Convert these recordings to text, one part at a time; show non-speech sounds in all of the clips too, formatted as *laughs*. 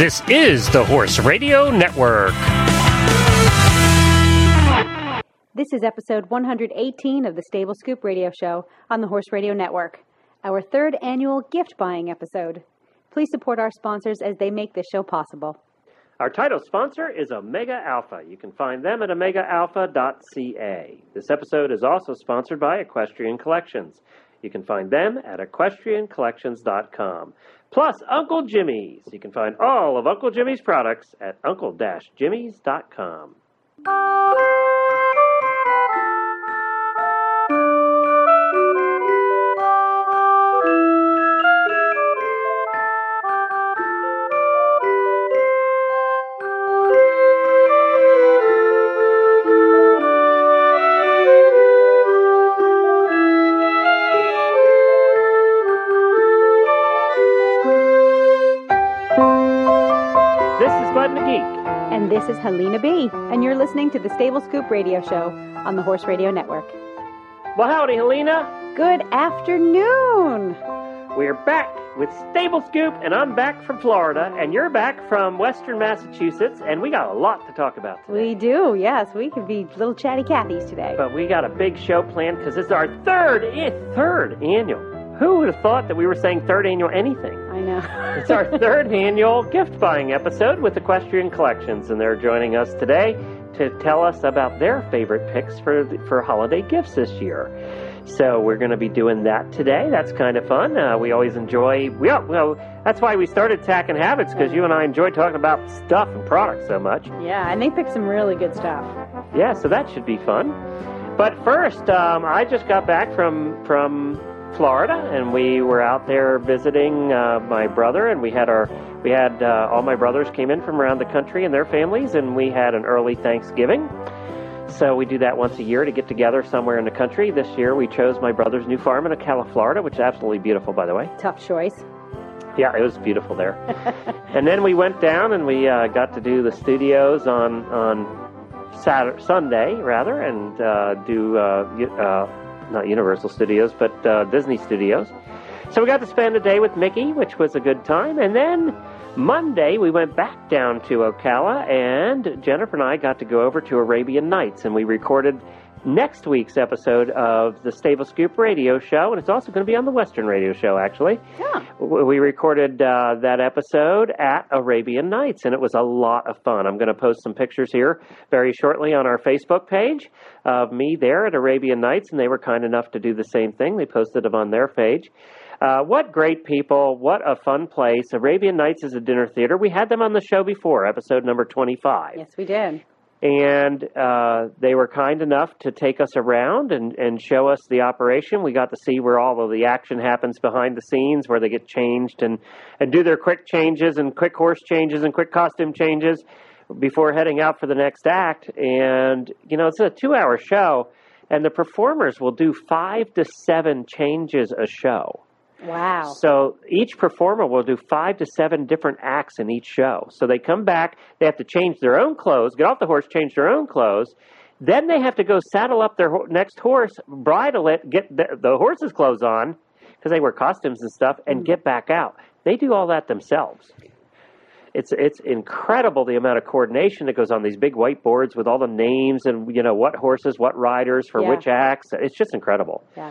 This is the Horse Radio Network. This is episode 118 of the Stable Scoop Radio Show on the Horse Radio Network, our third annual gift buying episode. Please support our sponsors as they make this show possible. Our title sponsor is Omega Alpha. You can find them at omegaalpha.ca. This episode is also sponsored by Equestrian Collections. You can find them at equestriancollections.com. Plus, Uncle Jimmy's. You can find all of Uncle Jimmy's products at uncle-jimmy's.com. Helena B, and you're listening to the Stable Scoop Radio Show on the Horse Radio Network. Well, howdy, Helena. Good afternoon! We're back with Stable Scoop, and I'm back from Florida, and you're back from Western Massachusetts, and we got a lot to talk about today. We do, yes, we could be little chatty Cathys today. But we got a big show planned because it's our third, eh, third annual. Who would have thought that we were saying third annual anything? I know. It's our *laughs* third annual gift buying episode with Equestrian Collections, and they're joining us today to tell us about their favorite picks for for holiday gifts this year. So we're going to be doing that today. That's kind of fun. Uh, we always enjoy. We all- well, that's why we started Tack and Habits because you and I enjoy talking about stuff and products so much. yeah, and they picked some really good stuff. Yeah, so that should be fun. But first, um, I just got back from from Florida, and we were out there visiting uh, my brother, and we had our we had uh, all my brothers came in from around the country and their families, and we had an early Thanksgiving. So we do that once a year to get together somewhere in the country. This year we chose my brother's new farm in Ocala, Florida, which is absolutely beautiful, by the way. Tough choice. Yeah, it was beautiful there. *laughs* and then we went down and we uh, got to do the studios on on Saturday, Sunday rather, and uh, do uh, uh, not Universal Studios, but uh, Disney Studios. So we got to spend a day with Mickey, which was a good time. And then Monday we went back down to Ocala, and Jennifer and I got to go over to Arabian Nights, and we recorded next week's episode of the Stable Scoop Radio Show, and it's also going to be on the Western Radio Show, actually. Yeah. We recorded uh, that episode at Arabian Nights, and it was a lot of fun. I'm going to post some pictures here very shortly on our Facebook page of me there at Arabian Nights, and they were kind enough to do the same thing. They posted them on their page. Uh, what great people! What a fun place! Arabian Nights is a dinner theater. We had them on the show before, episode number 25 Yes, we did. and uh, they were kind enough to take us around and, and show us the operation. We got to see where all of the action happens behind the scenes, where they get changed and, and do their quick changes and quick horse changes and quick costume changes before heading out for the next act. And, you know, it's a two hour show, and the performers will do five to seven changes a show. Wow. So each performer will do five to seven different acts in each show. So they come back, they have to change their own clothes, get off the horse, change their own clothes. Then they have to go saddle up their ho- next horse, bridle it, get the, the horse's clothes on, because they wear costumes and stuff, and hmm. get back out. They do all that themselves. It's it's incredible the amount of coordination that goes on these big whiteboards with all the names and you know what horses, what riders for Yeah. which acts. It's just incredible Yeah.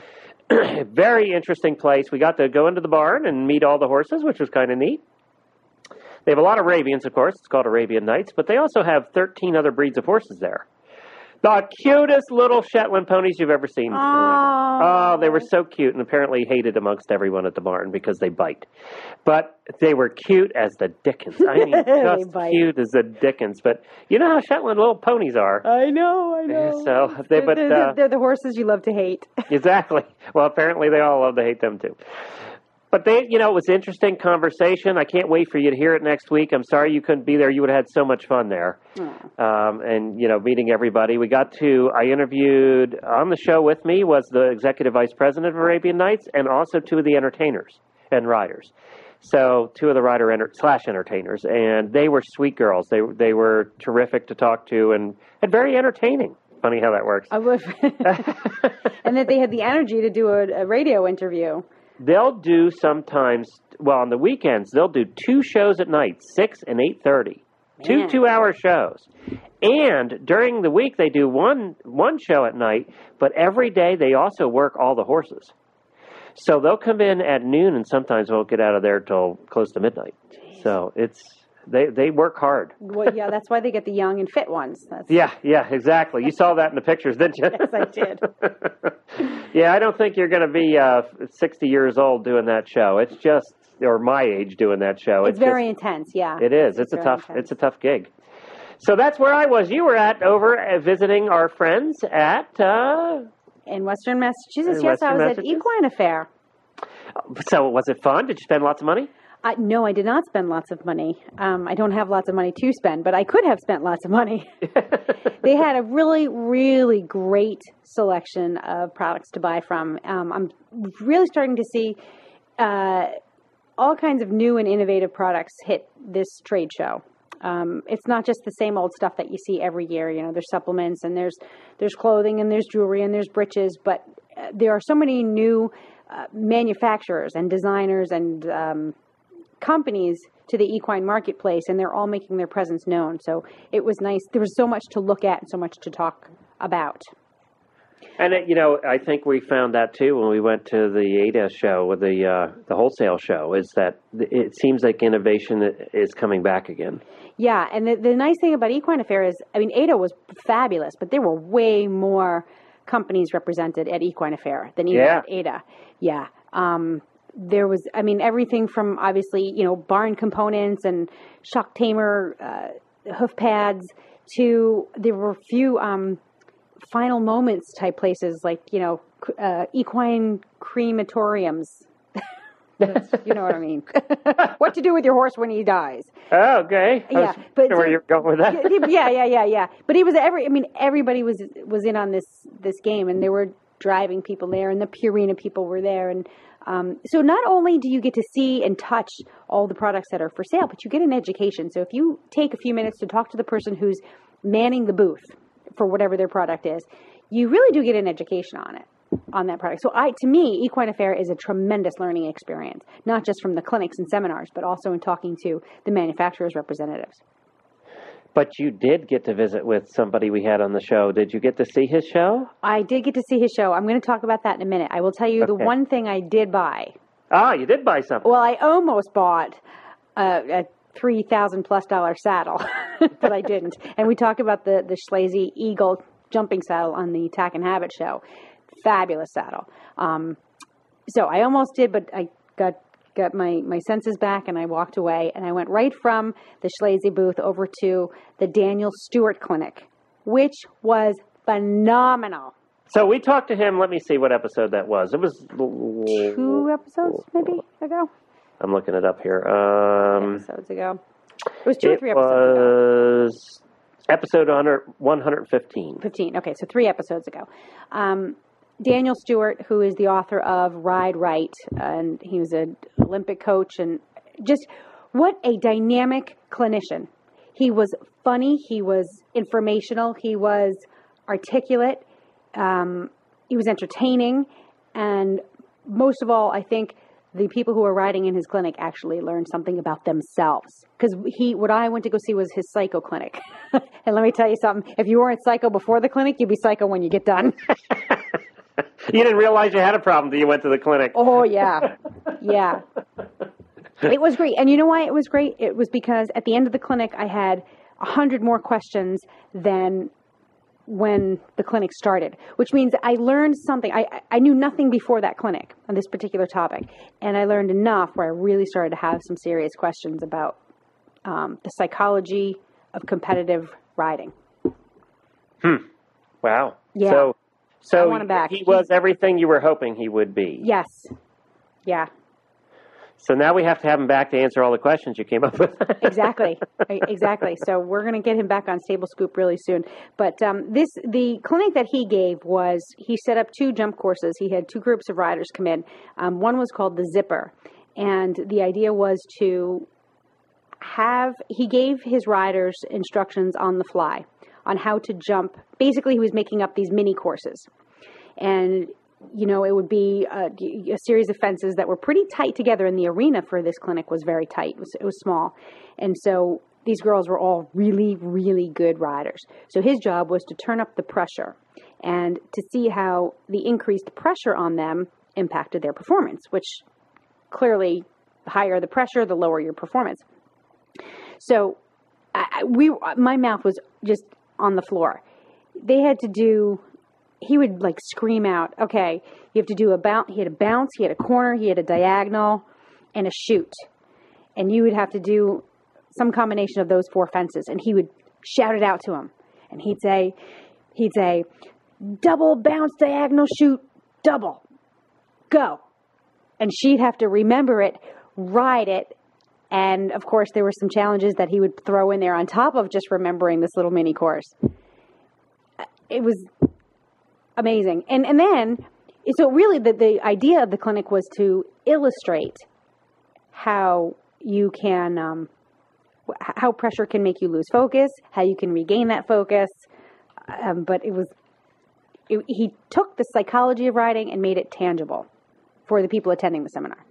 *clears throat* very interesting place. We got to go into the barn and meet all the horses, which was kind of neat. They have a lot of Arabians, of course. It's called Arabian Nights, but they also have 13 other breeds of horses there. The cutest little Shetland ponies you've ever seen. Oh, they were so cute and apparently hated amongst everyone at the barn because they bite. But they were cute as the dickens. I mean, *laughs* just cute as the dickens. But you know how Shetland little ponies are. I know, I know. So they, They're, but they're, uh, they're the horses you love to hate. *laughs* Exactly. Well, apparently they all love to hate them too. But they, you know, it was interesting conversation. I can't wait for you to hear it next week. I'm sorry you couldn't be there. You would have had so much fun there. Um, and, you know, meeting everybody. We got to, I interviewed on the show with me was the executive vice president of Arabian Nights and also two of the entertainers and riders. So two of the rider enter- slash entertainers, and they were sweet girls. They they were terrific to talk to and, and very entertaining. Funny how that works. I would, *laughs* *laughs* and that they had the energy to do a, a radio interview. They'll do sometimes. Well, on the weekends they'll do two shows at night, six and eight thirty. Two two-hour shows, and during the week they do one one show at night. But every day they also work all the horses. So they'll come in at noon, and sometimes won't get out of there till close to midnight. So it's they they work hard. Well, yeah, that's why they get the young and fit ones. That's, *laughs* Yeah, yeah, exactly. You saw that in the pictures, didn't you? *laughs* Yes, I did. *laughs* yeah, I don't think you're going to be uh, 60 years old doing that show. It's just, or my age doing that show. It's, very just- intense. Yeah, it is. It's, a tough. intense. It's a tough gig. So that's where I was. You were at over uh, visiting our friends at. Uh, in Western Massachusetts. In yes, I was at Equine Affaire. so was it fun? Did you spend lots of money? I, no, I did not spend lots of money. Um, I don't have lots of money to spend, but I could have spent lots of money. *laughs* they had a really, really great selection of products to buy from. Um, I'm really starting to see uh, all kinds of new and innovative products hit this trade show. Um, it's not just the same old stuff that you see every year. You know, there's supplements and there's there's clothing and there's jewelry and there's breeches, but uh, there are so many new uh, manufacturers and designers and um, companies to the equine marketplace, and they're all making their presence known. So it was nice. There was so much to look at and so much to talk about. And it, you know, I think we found that too when we went to the ADA show with the uh, the wholesale show. Is that it seems like innovation is coming back again. Yeah, and the, the nice thing about Equine Affaire is, I mean, Ada was fabulous, but there were way more companies represented at Equine Affaire than even Yeah. at Ada. Yeah. Um, there was, I mean, everything from obviously, you know, barn components and shock tamer uh, hoof pads to there were a few um, final moments type places like, you know, uh, equine crematoriums. *laughs* You know what I mean. *laughs* what to do with your horse when he dies. Oh, okay. Yeah, but where you're going with that. yeah, yeah, yeah, yeah. But he was every. I mean, everybody was was in on this this game, and there were driving people there, and the Purina people were there, and um, so not only do you get to see and touch all the products that are for sale, but you get an education. So if you take a few minutes to talk to the person who's manning the booth for whatever their product is, you really do get an education on it on that product. So I to me, Equine Affaire is a tremendous learning experience, not just from the clinics and seminars, but also in talking to the manufacturers representatives. But you did get to visit with somebody we had on the show. Did you get to see his show? I did get to see his show. I'm going to talk about that in a minute. I will tell you the one thing I did buy. Ah, you did buy something. Well, I almost bought a, a three thousand plus dollar saddle, *laughs* but I didn't. And we talked about the the Schleese Eagle jumping saddle on the Tack and Habit show. Fabulous saddle. Um, so I almost did, but I got got my, my senses back and I walked away and I went right from the Schleese booth over to the Daniel Stewart Clinic, which was phenomenal. So we talked to him. Let me see what episode that was. It was Two episodes maybe ago. I'm looking it up here. Um, Episodes ago. It was two or three episodes ago. was episode 100, 115. 15. Okay, so three episodes ago. Um, Daniel Stewart, who is the author of Ride Right, and he was an Olympic coach, and just what a dynamic clinician. He was funny, he was informational, he was articulate, um, he was entertaining, and most of all, I think the people who were riding in his clinic actually learned something about themselves. Because he, what I went to go see was his psycho clinic, *laughs* and let me tell you something: if you weren't psycho before the clinic, you'd be psycho when you get done. *laughs* You didn't realize you had a problem till you went to the clinic. Oh yeah, yeah. *laughs* It was great, and you know why it was great? It was because at the end of the clinic, I had a hundred more questions than when the clinic started, which means I learned something. I, I- I knew nothing before that clinic on this particular topic, and I learned enough where I really started to have some serious questions about um, the psychology of competitive riding. Hmm. Wow. Yeah. So, so I want him back. he was everything you were hoping he would be. Yes, yeah, So now we have to have him back to answer all the questions you came up with. *laughs* exactly. Exactly. So we're going to get him back on stable scoop really soon. But um, this the clinic that he gave was he set up two jump courses. He had two groups of riders come in. Um, one was called the zipper. And the idea was to have he gave his riders instructions on the fly on how to jump basically he was making up these mini courses and you know, it would be a, a, series of fences that were pretty tight together, and the arena for this clinic was very tight. It was, it was small. And so these girls were all really, really good riders. So his job was to turn up the pressure and to see how the increased pressure on them impacted their performance, which clearly, the higher the pressure, the lower your performance. So I, we, my mouth was just on the floor. They had to do he would like scream out, okay, you have to do a bounce. He had a bounce, he had a corner, he had a diagonal, and a chute. And you would have to do some combination of those four fences. And he would shout it out to him. And he'd say, he'd say, double bounce, diagonal chute, double, go. And she'd have to remember it, ride it. And of course, there were some challenges that he would throw in there on top of just remembering this little mini course. It was amazing. And and then so really the the idea of the clinic was to illustrate how you can um, how pressure can make you lose focus, how you can regain that focus. Um, but it was it, he took the psychology of writing and made it tangible for the people attending the seminar.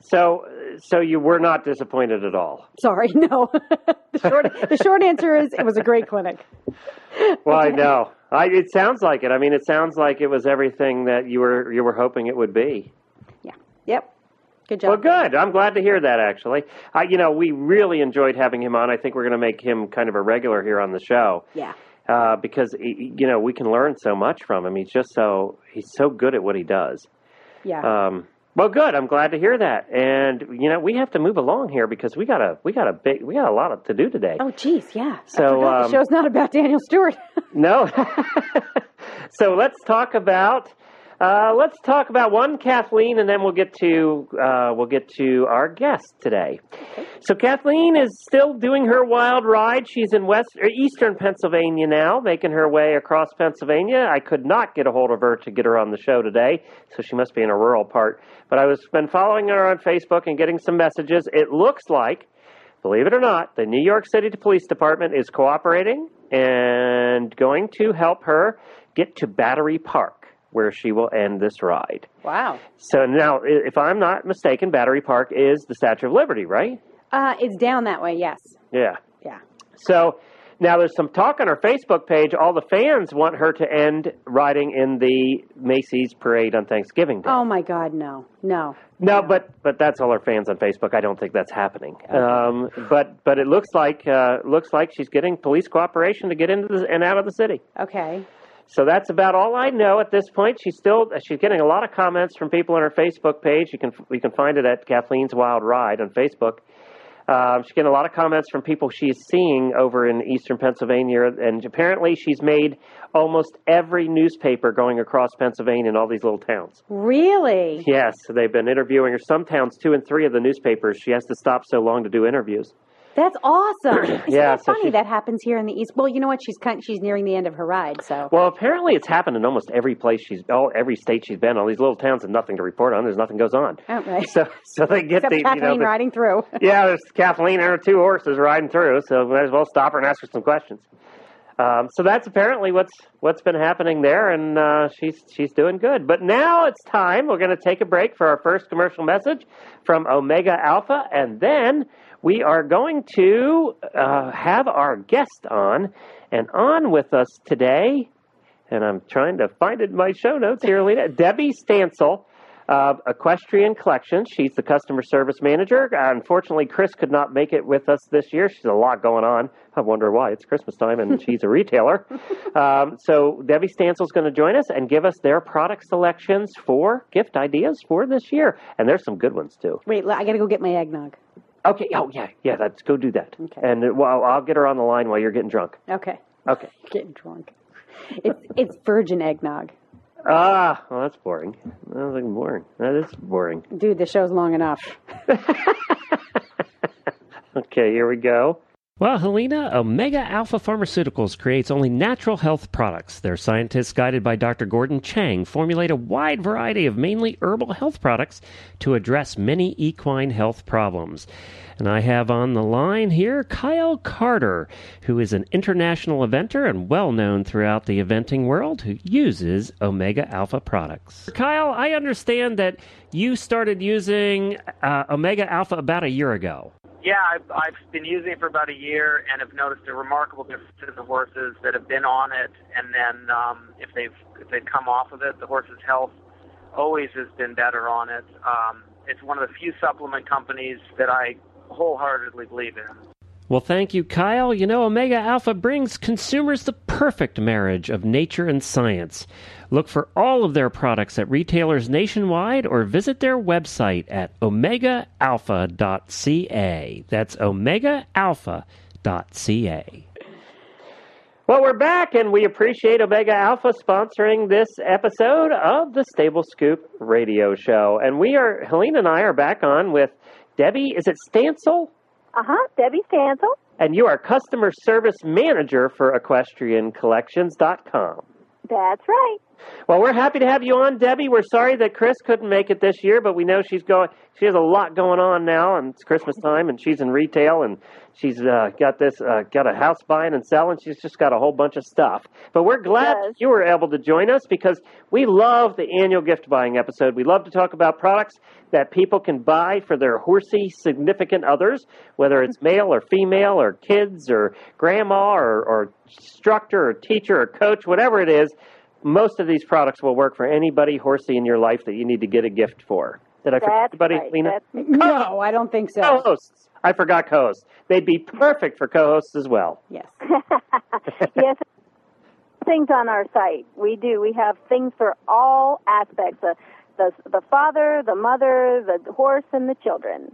So, so you were not disappointed at all. Sorry, no. *laughs* the short the short answer is it was a great clinic. Well, I know. I, it sounds like it. I mean, it sounds like it was everything that you were you were hoping it would be. Yeah. Yep. Good job. Well, good. I'm glad to hear that. Actually, I, you know, we really enjoyed having him on. I think we're going to make him kind of a regular here on the show. Yeah. Uh, because you know we can learn so much from him. He's just so he's so good at what he does. Yeah. Um, well, good. I'm glad to hear that. And you know, we have to move along here because we got a we got a big we got a lot to do today. Oh, geez, yeah. So um, the show's not about Daniel Stewart. *laughs* no. *laughs* so let's talk about uh, let's talk about one Kathleen, and then we'll get to uh, we'll get to our guest today. So Kathleen is still doing her wild ride. She's in west or eastern Pennsylvania now, making her way across Pennsylvania. I could not get a hold of her to get her on the show today, so she must be in a rural part. But I was been following her on Facebook and getting some messages. It looks like, believe it or not, the New York City Police Department is cooperating and going to help her get to Battery Park where she will end this ride. Wow. So now, if I'm not mistaken, Battery Park is the Statue of Liberty, right? Uh, it's down that way, yes. Yeah. Yeah. So now there's some talk on our Facebook page. All the fans want her to end riding in the Macy's parade on Thanksgiving Day. Oh my God, no, no. No, but but that's all our fans on Facebook. I don't think that's happening. Okay. Um, but but it looks like uh, looks like she's getting police cooperation to get into the, and out of the city. Okay. So that's about all I know at this point. She's still she's getting a lot of comments from people on her Facebook page. You can you can find it at Kathleen's Wild Ride on Facebook. Um, she's getting a lot of comments from people she's seeing over in eastern Pennsylvania, and apparently she's made almost every newspaper going across Pennsylvania in all these little towns. Really? Yes, they've been interviewing her. Some towns, two and three of the newspapers, she has to stop so long to do interviews. That's awesome. *clears throat* Isn't yeah, that so funny that happens here in the East? Well, you know what? She's kind, she's nearing the end of her ride, so. Well, apparently it's happened in almost every place she's, all every state she's been. All these little towns have nothing to report on. There's nothing goes on. Oh, right. So, so they get Except the Kathleen you know, the, riding through. *laughs* yeah, there's Kathleen and her two horses riding through. So might as well stop her and ask her some questions. Um, so that's apparently what's what's been happening there, and uh, she's she's doing good. But now it's time. We're going to take a break for our first commercial message from Omega Alpha, and then we are going to uh, have our guest on, and on with us today, and I'm trying to find it in my show notes here, Lena, Debbie Stansel of Equestrian Collections. She's the customer service manager. Unfortunately, Chris could not make it with us this year. She's a lot going on. I wonder why. It's Christmas time and *laughs* she's a retailer. Um, so Debbie Stansel is going to join us and give us their product selections for gift ideas for this year. And there's some good ones too. Wait, I got to go get my eggnog. Okay. Oh, yeah. Yeah, let's go do that. Okay. And uh, well, I'll get her on the line while you're getting drunk. Okay. Okay. *laughs* Getting drunk. It's it's virgin eggnog. Ah, well, that's boring. That's like boring. That is boring. Dude, the show's long enough. *laughs* okay, here we go. Well, Helena, Omega Alpha Pharmaceuticals creates only natural health products. Their scientists, guided by Dr. Gordon Chang, formulate a wide variety of mainly herbal health products to address many equine health problems. And I have on the line here Kyle Carter, who is an international eventer and well known throughout the eventing world who uses Omega Alpha products. Kyle, I understand that you started using uh, Omega Alpha about a year ago. Yeah, I've, I've been using it for about a year and have noticed a remarkable difference in the horses that have been on it, and then um, if they've if they've come off of it, the horse's health always has been better on it. Um, it's one of the few supplement companies that I wholeheartedly believe in. Well, thank you, Kyle. You know, Omega Alpha brings consumers the perfect marriage of nature and science. Look for all of their products at retailers nationwide or visit their website at omegaalpha.ca. That's omegaalpha.ca. Well, we're back, and we appreciate Omega Alpha sponsoring this episode of the Stable Scoop Radio Show. And we are, Helene and I are back on with Debbie, is it Stansel? Uh huh, Debbie Stansel. And you are customer service manager for equestriancollections.com. That's right. Well, we're happy to have you on, Debbie. We're sorry that Chris couldn't make it this year, but we know she's going. She has a lot going on now, and it's Christmas time, and she's in retail, and she's uh, got this, uh, got a house buying and selling. She's just got a whole bunch of stuff. But we're glad Yes. you were able to join us because we love the annual gift buying episode. We love to talk about products that people can buy for their horsey significant others, whether it's male or female or kids or grandma or, or instructor or teacher or coach, whatever it is. Most of these products will work for anybody horsey in your life that you need to get a gift for. Did I forget That's anybody, right. Lena? That's, *laughs* No, I don't think so. Co-hosts. I forgot co-hosts. They'd be perfect for co-hosts as well. Yes. *laughs* yes, things on our site. We do. We have things for all aspects: the the, the father, the mother, the horse, and the children,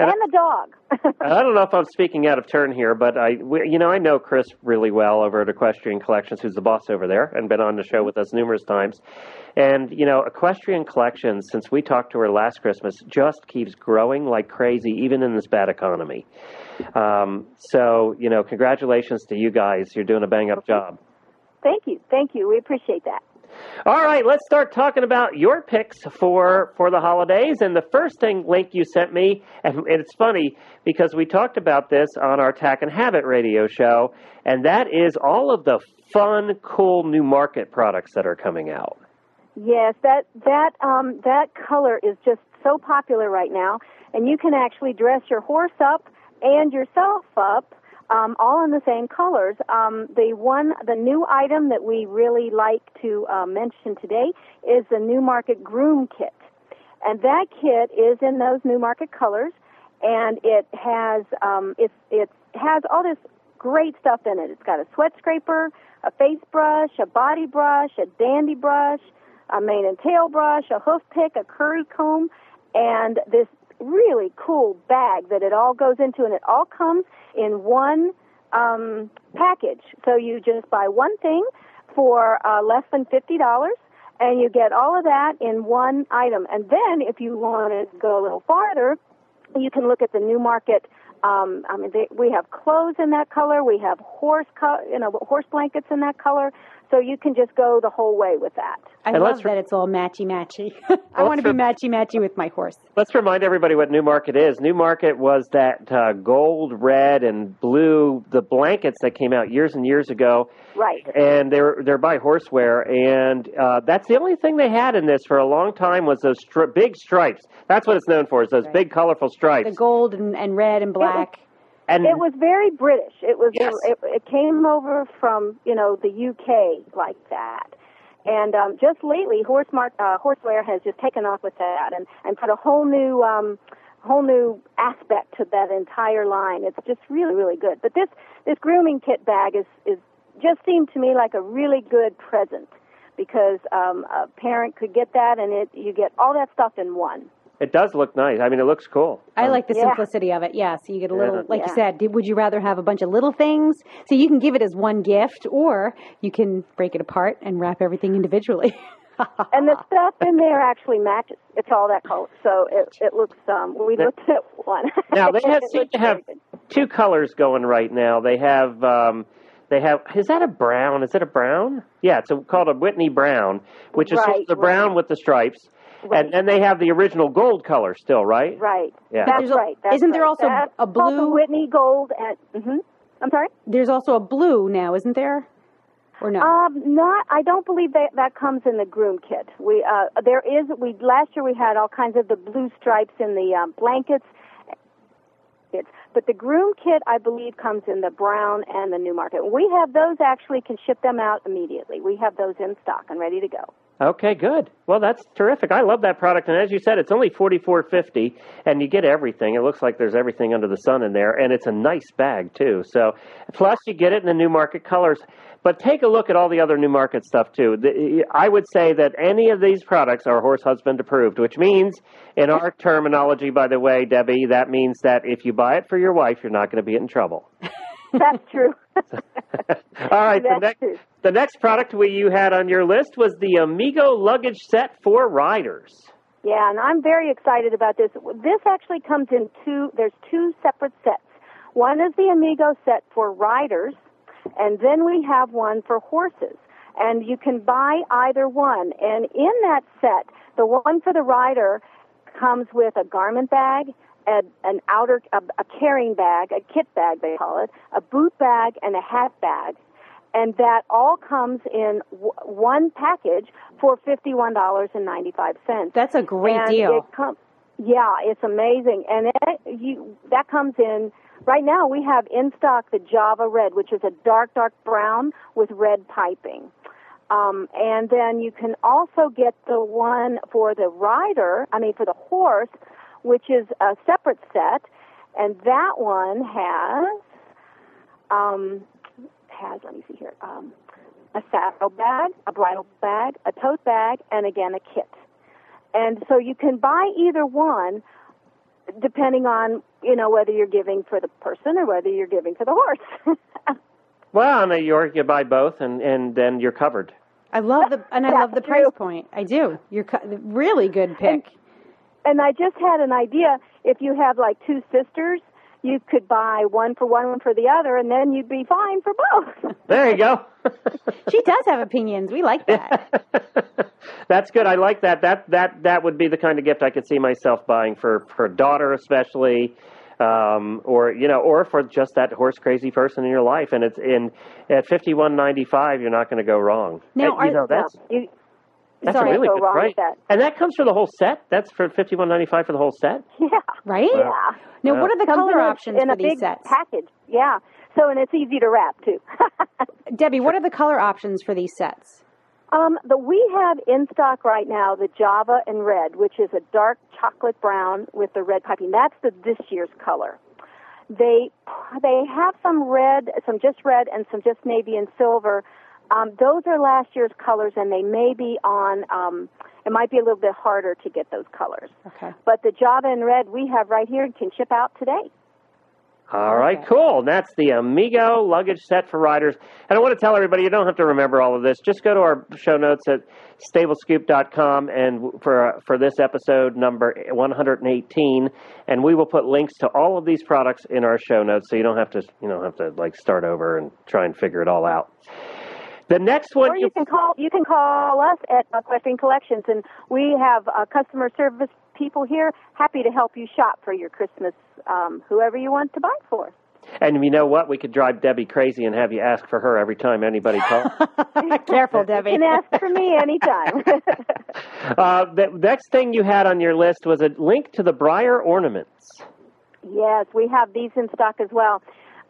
And and, the dog. *laughs* I don't know if I'm speaking out of turn here, but I, we, you know, I know Chris really well over at Equestrian Collections, who's the boss over there, and been on the show with us numerous times. And you know, Equestrian Collections, since we talked to her last Christmas, just keeps growing like crazy, even in this bad economy. Um, so, you know, congratulations to you guys. You're doing a bang up job. Thank you, thank you. We appreciate that. All right, let's start talking about your picks for for the holidays. And the first thing link you sent me, and, it's funny because we talked about this on our Tack and Habit radio show, and that is all of the fun, cool new market products that are coming out. Yes, that that um, that color is just so popular right now, and you can actually dress your horse up and yourself up, um, all in the same colors. Um, the one, the new item that we really like to uh, mention today is the Newmarket Groom Kit, and that kit is in those Newmarket colors, and it has um, it it has all this great stuff in it. It's got a sweat scraper, a face brush, a body brush, a dandy brush a mane and tail brush, a hoof pick, a curry comb, and this really cool bag that it all goes into, and it all comes in one um, package. So you just buy one thing for uh, less than fifty dollars, and you get all of that in one item. And then, if you want to go a little farther, you can look at the Newmarket. Um, I mean, they, we have clothes in that color. We have horse, co- you know, horse blankets in that color. So you can just go the whole way with that. I And love re- that it's all matchy matchy. *laughs* I want to be matchy matchy with my horse. Let's remind everybody what Newmarket is. Newmarket was that uh, gold, red, and blue, the blankets that came out years and years ago. Right. and they're they're by Horseware, and uh, that's the only thing they had in this for a long time was those stri- big stripes. That's what it's known for, is those Right. big colorful stripes. The gold and, and red and black. And It was very British. It was. Yes. It, it came over from you know the UK like that, and um, just lately, Horsemart uh, Horseware has just taken off with that and and put a whole new um, whole new aspect to that entire line. It's just really really good. But this this grooming kit bag is is just seemed to me like a really good present because um, a parent could get that and it you get all that stuff in one. It does look nice. I mean, it looks cool. I Um, like the Yeah. simplicity of it. Yeah, so you get a little, Yeah. like you said, did, would you rather have a bunch of little things? So you can give it as one gift, or you can break it apart and wrap everything individually. *laughs* and the stuff in there actually matches. It's all that color, so it it looks. Um, we looked at one. *laughs* Now they have seem to have two colors going right now. They have um, they have is that a brown? Is it a brown? Yeah, it's a, called a Whitney Brown, which is sort of the brown right. with the stripes. Right. And and they have the original gold color still, right? Right. Yeah. That's There's right. That's isn't there right. also That's a called the blue- Whitney Gold? And hmm I'm sorry. There's also a blue now, isn't there? Or no? Um, not. I don't believe that that comes in the groom kit. We uh, there is. We last year we had all kinds of the blue stripes in the um, blankets. It's, but the groom kit, I believe, comes in the brown and the Newmarket. We have those actually can ship them out immediately. We have those in stock and ready to go. Okay, good. Well, that's terrific. I love that product, and as you said, it's only forty four fifty, and you get everything. It looks like there's everything under the sun in there, and it's a nice bag too. So, plus you get it in the Newmarket colors. But take a look at all the other Newmarket stuff too. The, I would say that any of these products are horse husband approved, which means, in our terminology, by the way, Debbie, that means that if you buy it for your wife, you're not going to be in trouble. *laughs* That's true. *laughs* All right, the next, true. The next product we you had on your list was the Amigo luggage set for riders. Yeah, and I'm very excited about this. This actually comes in two, there's two separate sets. One is the Amigo set for riders, and then we have one for horses. And you can buy either one. And in that set, the one for the rider comes with a garment bag, a, an outer, a, a carrying bag, a kit bag they call it, a boot bag, and a hat bag and that all comes in w- one package for fifty-one dollars and ninety-five cents. That's a great and deal. It com- yeah, it's amazing, and it, you that comes in. Right now, we have in stock the Java Red, which is a dark, dark brown with red piping. Um, and then you can also get the one for the rider, I mean for the horse, which is a separate set, and that one has um, has let me see here um, a saddle bag, a bridle bag, a tote bag, and again a kit. And so you can buy either one, depending on you know whether you're giving for the person or whether you're giving for the horse. *laughs* Well, in New York, you buy both, and and then you're covered. I love the and I That's love the true. price point. I do. You're cu- really good pick. And I just had an idea. If you have like two sisters, you could buy one for one, one for the other, and then you'd be fine for both. There you go. She does have opinions. We like that. *laughs* That's good. I like that. That that that would be the kind of gift I could see myself buying for her daughter, especially, um, or you know, or for just that horse crazy person in your life. And it's in at fifty one ninety five. You're not going to go wrong. Now, And, you are- know that's Yeah, you, that's Sorry. a really good wrong price. that. And that comes for the whole set. That's for fifty one ninety five for the whole set. *laughs* yeah. Right? Yeah. Now, what are the color in options in for a these big sets? package. Yeah. So and it's easy to wrap too. *laughs* Debbie, what are the color options for these sets? um, the we have in stock right now the Java and red, which is a dark chocolate brown with the red piping. That's the this year's color. They they have some red, some just red, and some just navy and silver. Um, those are last year's colors, and they may be on. Um, it might be a little bit harder to get those colors. Okay. But the Java and red we have right here can ship out today. All right, Okay. cool. And that's the Amigo luggage set for riders. And I want to tell everybody you don't have to remember all of this. Just go to our show notes at stablescoop.com and for for this episode number 118 and we will put links to all of these products in our show notes so you don't have to you don't have to like start over and try and figure it all out. The next one Or you can call you can call us at Equestrian Collections, and we have uh, customer service people here happy to help you shop for your Christmas, um, whoever you want to buy for. and you know what? We could drive Debbie crazy and have you ask for her every time anybody calls. *laughs* Careful, Debbie. You can ask for me anytime. *laughs* uh, the next thing you had on your list was a link to the Breyer ornaments. yes, we have these in stock as well.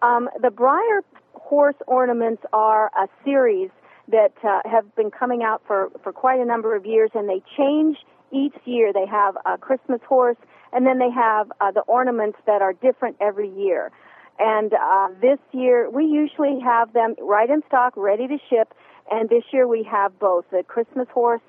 Um, the Breyer horse ornaments are a series that uh, have been coming out for, for quite a number of years, and they change each year. They have a Christmas horse, and then they have uh, the ornaments that are different every year. And uh, this year, we usually have them right in stock, ready to ship. And this year, we have both the Christmas horse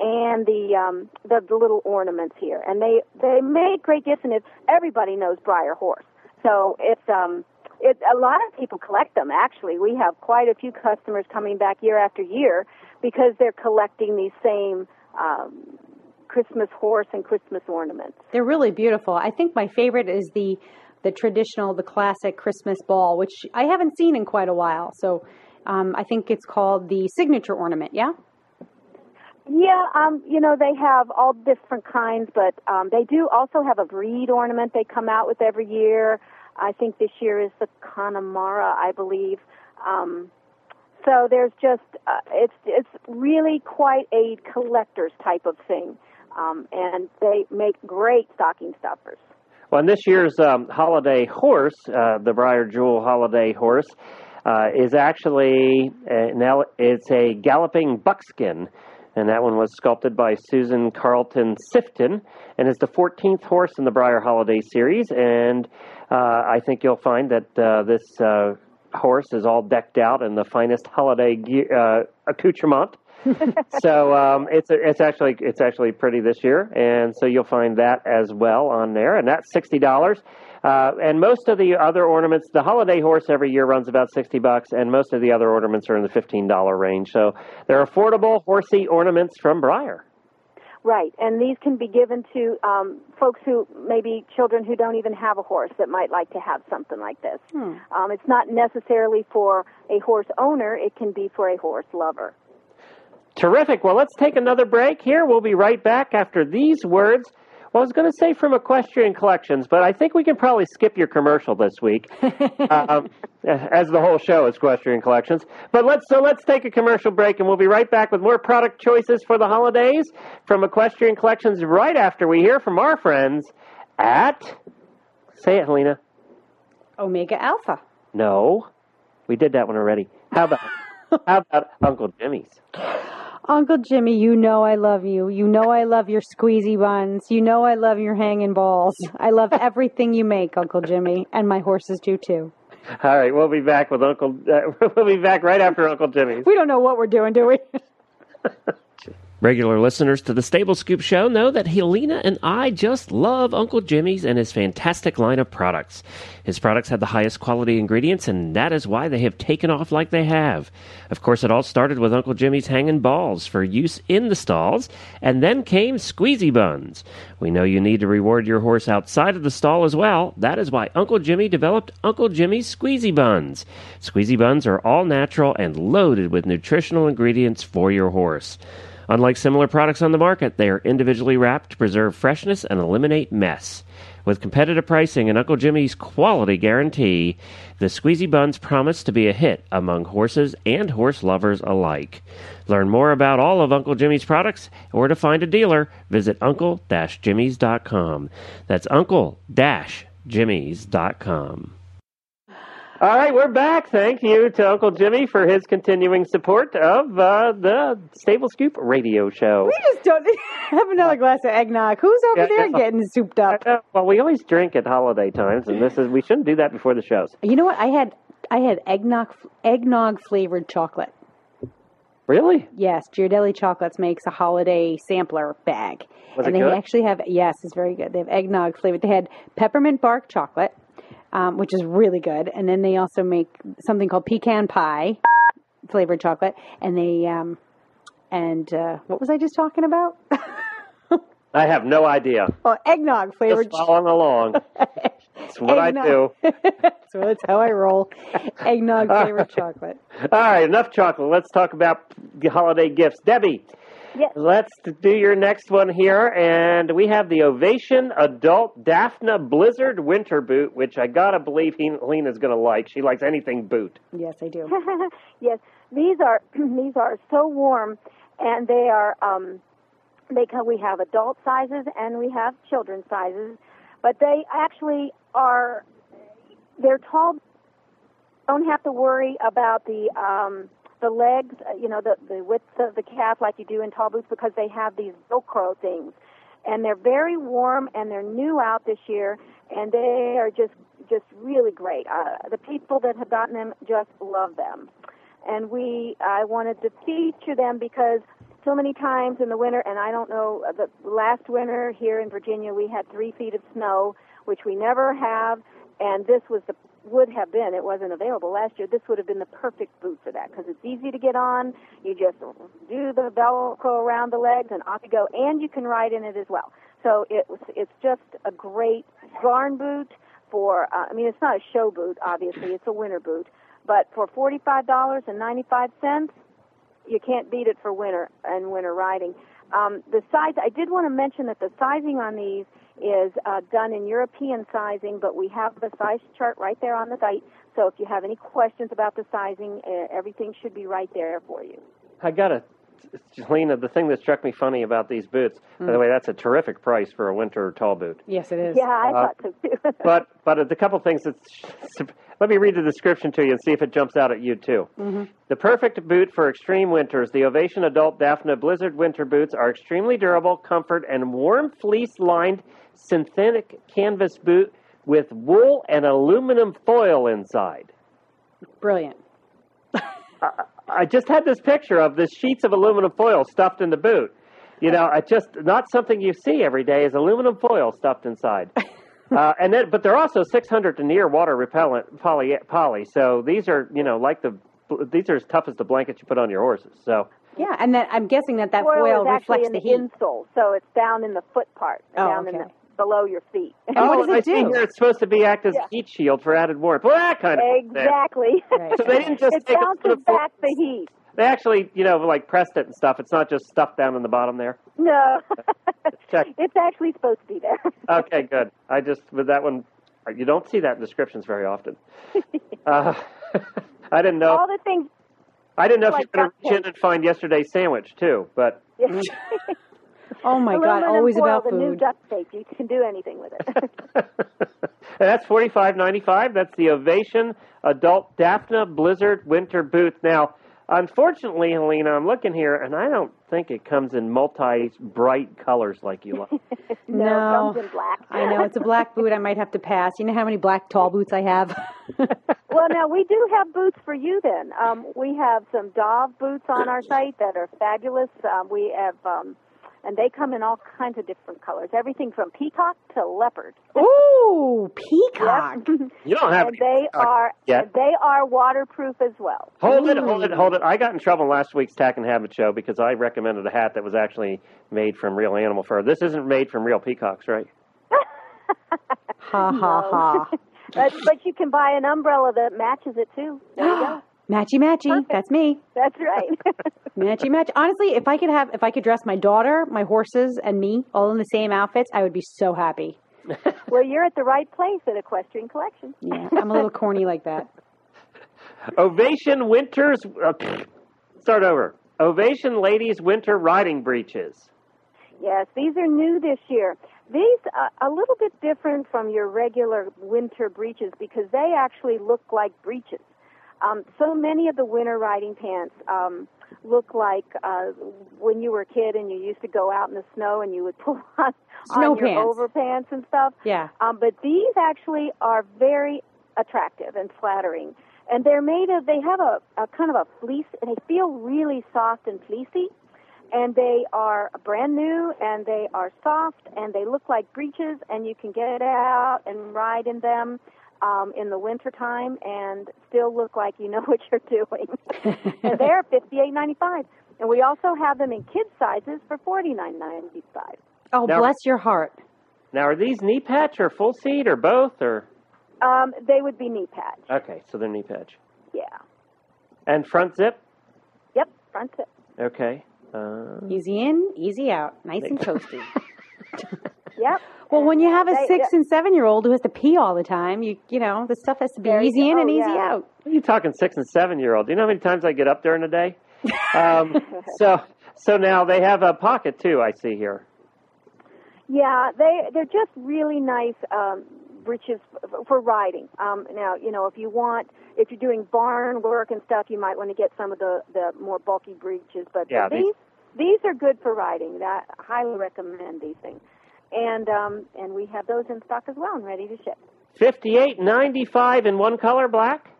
and the um, the, the little ornaments here. And they they make great gifts, and everybody knows Breyer horse. So it's um it a lot of people collect them. Actually, we have quite a few customers coming back year after year because they're collecting these same um, Christmas horse and Christmas ornaments. They're really beautiful. I think my favorite is the the traditional, the classic Christmas ball, which I haven't seen in quite a while. So um, I think it's called the signature ornament. Yeah. Yeah, um, you know they have all different kinds, but um, they do also have a breed ornament they come out with every year. I think this year is the Connemara, I believe. Um, so there's just uh, it's it's really quite a collector's type of thing, um, and they make great stocking stuffers. Well, in this year's um, holiday horse, uh, the Breyer Jewel holiday horse, uh, is actually now it's a galloping buckskin and that one was sculpted by Susan Carlton Sifton, and is the 14th horse in the Breyer Holiday Series. And I think you'll find that uh, this uh, horse is all decked out in the finest holiday gear, uh, accoutrement. *laughs* so um, it's it's actually it's actually pretty this year, and so you'll find that as well on there, and that's sixty dollars. Uh, and most of the other ornaments, the holiday horse every year runs about 60 bucks, and most of the other ornaments are in the $15 range. So they're affordable horsey ornaments from Breyer. Right, and these can be given to um, folks who maybe children who don't even have a horse that might like to have something like this. Hmm. Um, it's not necessarily for a horse owner; it can be for a horse lover. Terrific. Well, let's take another break here. We'll be right back after these words well, I was going to say from Equestrian Collections, but I think we can probably skip your commercial this week, um, *laughs* as the whole show is Equestrian Collections. But let's so let's take a commercial break, and we'll be right back with more product choices for the holidays from Equestrian Collections right after we hear from our friends at. Say it, Helena. Omega Alpha. No, we did that one already. How about how about Uncle Jimmy's? *laughs* Uncle Jimmy, you know I love you. You know I love your squeezy buns. You know I love your hanging balls. I love *laughs* everything you make, Uncle Jimmy, and my horses do too. All right, we'll be back with Uncle. Uh, *laughs* we'll be back right after Uncle Jimmy's. We don't know what we're doing, do we? *laughs* Regular listeners to the Stable Scoop Show know that Helena and I just love Uncle Jimmy's and his fantastic line of products. His products have the highest quality ingredients, and that is why they have taken off like they have. Of course, it all started with Uncle Jimmy's hanging balls for use in the stalls, and then came squeezy buns. We know you need to reward your horse outside of the stall as well. That is why Uncle Jimmy developed Uncle Jimmy's squeezy buns. Squeezy buns are all natural and loaded with nutritional ingredients for your horse. Unlike similar products on the market, they are individually wrapped to preserve freshness and eliminate mess. With competitive pricing and Uncle Jimmy's quality guarantee, the Squeezy Buns promise to be a hit among horses and horse lovers alike. Learn more about all of Uncle Jimmy's products or to find a dealer, visit uncle-jimmys.com. That's uncle-jimmys.com. All right, we're back. Thank you to Uncle Jimmy for his continuing support of uh, the Stable Scoop radio show. We just don't *laughs* have another glass of eggnog. Who's over yeah, there getting souped up? well, we always drink at holiday times, and this is we shouldn't do that before the shows. You know what? I had I had eggnog eggnog flavored chocolate. Really? Yes, Ghirardelli Chocolates makes a holiday sampler bag. And they good? actually have yes, it's very good. They have eggnog flavored. They had peppermint bark chocolate um, which is really good. And then they also make something called pecan pie flavored chocolate. And they, um, and uh, what was I just talking about? *laughs* I have no idea. Oh, eggnog flavored. Just following along. *laughs* That's what eggnog. I do. *laughs* so that's how I roll. Eggnog flavored chocolate. All right, enough chocolate. Let's talk about holiday gifts. Debbie, Yes. Let's do your next one here, and we have the Ovation Adult Daphne Blizzard Winter Boot, which I gotta believe Lena's gonna like. She likes anything boot. Yes, I do. *laughs* yes, these are *clears throat* these are so warm, and they are um, they we have adult sizes and we have children's sizes, but they actually are they're tall. Don't have to worry about the um, the legs, uh, you know, the, the width of the calf like you do in tall boots because they have these Velcro things. And they're very warm and they're new out this year and they are just just really great. Uh, the people that have gotten them just love them. And we I wanted to feature them because so many times in the winter and I don't know uh, the last winter here in Virginia we had 3 feet of snow which we never have and this was the would have been, it wasn't available last year, this would have been the perfect boot for that because it's easy to get on. You just do the Velcro around the legs and off you go, and you can ride in it as well. So it was, it's just a great barn boot for uh, I mean it's not a show boot obviously it's a winter boot but for forty five dollars and ninety five cents you can't beat it for winter and winter riding. Um, the size I did want to mention that the sizing on these is uh, done in European sizing, but we have the size chart right there on the site. So if you have any questions about the sizing, uh, everything should be right there for you. I got to, Lena, the thing that struck me funny about these boots, by Hmm. the way, that's a terrific price for a winter tall boot. Yes, it is. Yeah, I Uh, thought so too. *laughs* But but the couple things that's *laughs* let me read the description to you and see if it jumps out at you too. The perfect boot for extreme winters. The Ovation Adult Daphne Blizzard winter boots are extremely durable, comfort, and warm fleece lined synthetic canvas boot with wool and aluminum foil inside. Brilliant. I just had this picture of the sheets of aluminum foil stuffed in the boot. You know, I just not something you see every day is aluminum foil stuffed inside. *laughs* Uh, and then, but they're also 600 denier water repellent poly, poly. So these are, you know, like the these are as tough as the blankets you put on your horses. So Yeah, and then I'm guessing that that foil, foil is reflects in the the, heat. insole, so it's down in the foot part, Oh, down in okay. the below your feet. *laughs* And what oh, does it I see here it's supposed to be act as Yeah. heat shield for added warmth. Well, that kind of exactly. Right. *laughs* So they didn't just it take a bounces little back the heat. They actually, you know, like pressed it and stuff. It's not just stuffed down in the bottom there. No, *laughs* Check. it's actually supposed to be there. Okay, good. I just with that one, you don't see that in descriptions very often. Uh, I didn't know. All the things. I didn't know if you were going to reach in and find yesterday's sandwich too. But Oh my God, Aluminum always foil, about the new food. duct tape. You can do anything with it. *laughs* and that's forty five ninety five. That's the Ovation Adult Daphne Blizzard Winter Boot. Now, unfortunately, Helena, I'm looking here, and I don't think it comes in multi bright colors like you like. no, *laughs* No. it comes in black. I know it's a black boot. I might have to pass. You know how many black tall boots I have? *laughs* Well, now we do have boots for you. Then um, we have some Dove boots on our site that are fabulous. Um, we have, um, and they come in all kinds of different colors. Everything from peacock to leopard. Ooh, *laughs* peacock. *laughs* You don't have and any they are yet. they are waterproof as well. Hold it, hold it, hold it. I got in trouble last week's Tack and Habit show because I recommended a hat that was actually made from real animal fur. This isn't made from real peacocks, right? Ha ha *laughs* ha. But, but you can buy an umbrella that matches it too. There you *gasps* go. Matchy matchy. Perfect. That's me. That's right. *laughs* Matchy match. Honestly, if I could have, if I could dress my daughter, my horses, and me all in the same outfits, I would be so happy. *laughs* well, you're at the right place at Equestrian Collection. Yeah, I'm a little corny like that. *laughs* Ovation Winters. Uh, start over. Ovation Ladies Winter Riding Breeches. Yes, these are new this year. These are a little bit different from your regular winter breeches because they actually look like breeches. Um, so many of the winter riding pants um, look like uh, when you were a kid and you used to go out in the snow and you would *laughs* pull on, Snow on your pants. overpants and stuff. Yeah. Um, but these actually are very attractive and flattering. And they're made of, they have a, a kind of a fleece, and they feel really soft and fleecy. And they are brand new, and they are soft, and they look like breeches, and you can get out and ride in them um, in the wintertime and still look like you know *laughs* what you're doing. *laughs* and they're fifty-eight ninety-five. And we also have them in kids sizes for forty-nine ninety-five. Oh, Now- bless your heart. Now, are these knee patch or full seat or both? Or Um, they would be knee patch. okay, so they're knee patch Yeah. and front zip. Yep, front zip. Okay. Uh, Easy in, easy out, nice and toasty. *laughs* Yep. Well, when you have a They- six and seven year old who has to pee all the time, you you know the stuff has to be There you easy in go. and Oh, easy yeah. out. What are you talking six and seven year old? Do you know how many times I get up during the day? *laughs* Um, so so now they have a pocket too. I see here. Yeah, they they're just really nice um, breeches for riding. Um, now, you know, if you want, if you're doing barn work and stuff, you might want to get some of the the more bulky breeches. But Yeah, these these- these are good for riding. That I highly recommend these things. And um, and we have those in stock as well and ready to ship. Fifty eight ninety five in one color black.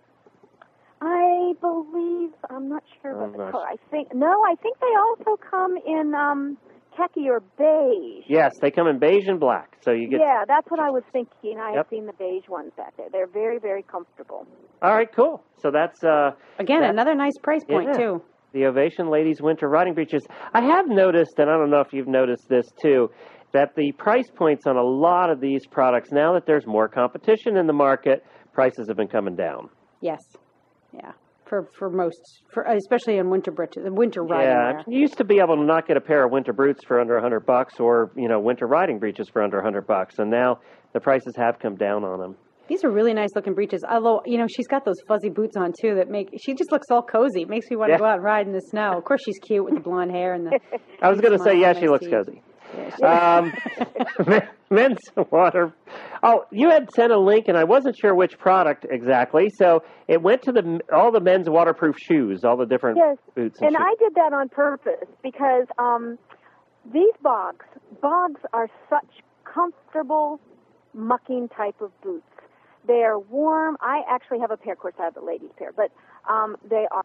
I believe I'm not sure about I'm the not color. I think no, I think they also come in um, khaki or beige. Yes, they come in beige and black. So you get. Yeah, that's what I was thinking. I Yep. have seen the beige ones back there. They're very, very comfortable. All right, cool. So that's uh, Again, That- another nice price point Yeah. too. the Ovation Ladies Winter Riding Breeches. I have noticed, and I don't know if you've noticed this too, that the price points on a lot of these products, now that there's more competition in the market, prices have been coming down. Yes. Yeah. For for most, for especially in winter britches, winter riding yeah, you used to be able to not get a pair of winter boots for under a hundred bucks, or you know, winter riding breeches for under a hundred bucks, and now the prices have come down on them. These are really nice looking breeches. Although you know she's got those fuzzy boots on too that make she just looks all cozy. It makes me want to Yeah. go out and ride in the snow. Of course she's cute with the blonde hair and the. *laughs* I was going to say, yeah, she looks teeth. cozy. Um, *laughs* *laughs* men's water. Oh, you had sent a link, and I wasn't sure which product exactly. So it went to the all the men's waterproof shoes, all the different Yes, boots and, and. I did that on purpose because um, these bogs, bogs are such comfortable mucking type of boots. They are warm. I actually have a pair. Of course, I have a ladies pair, but um, they are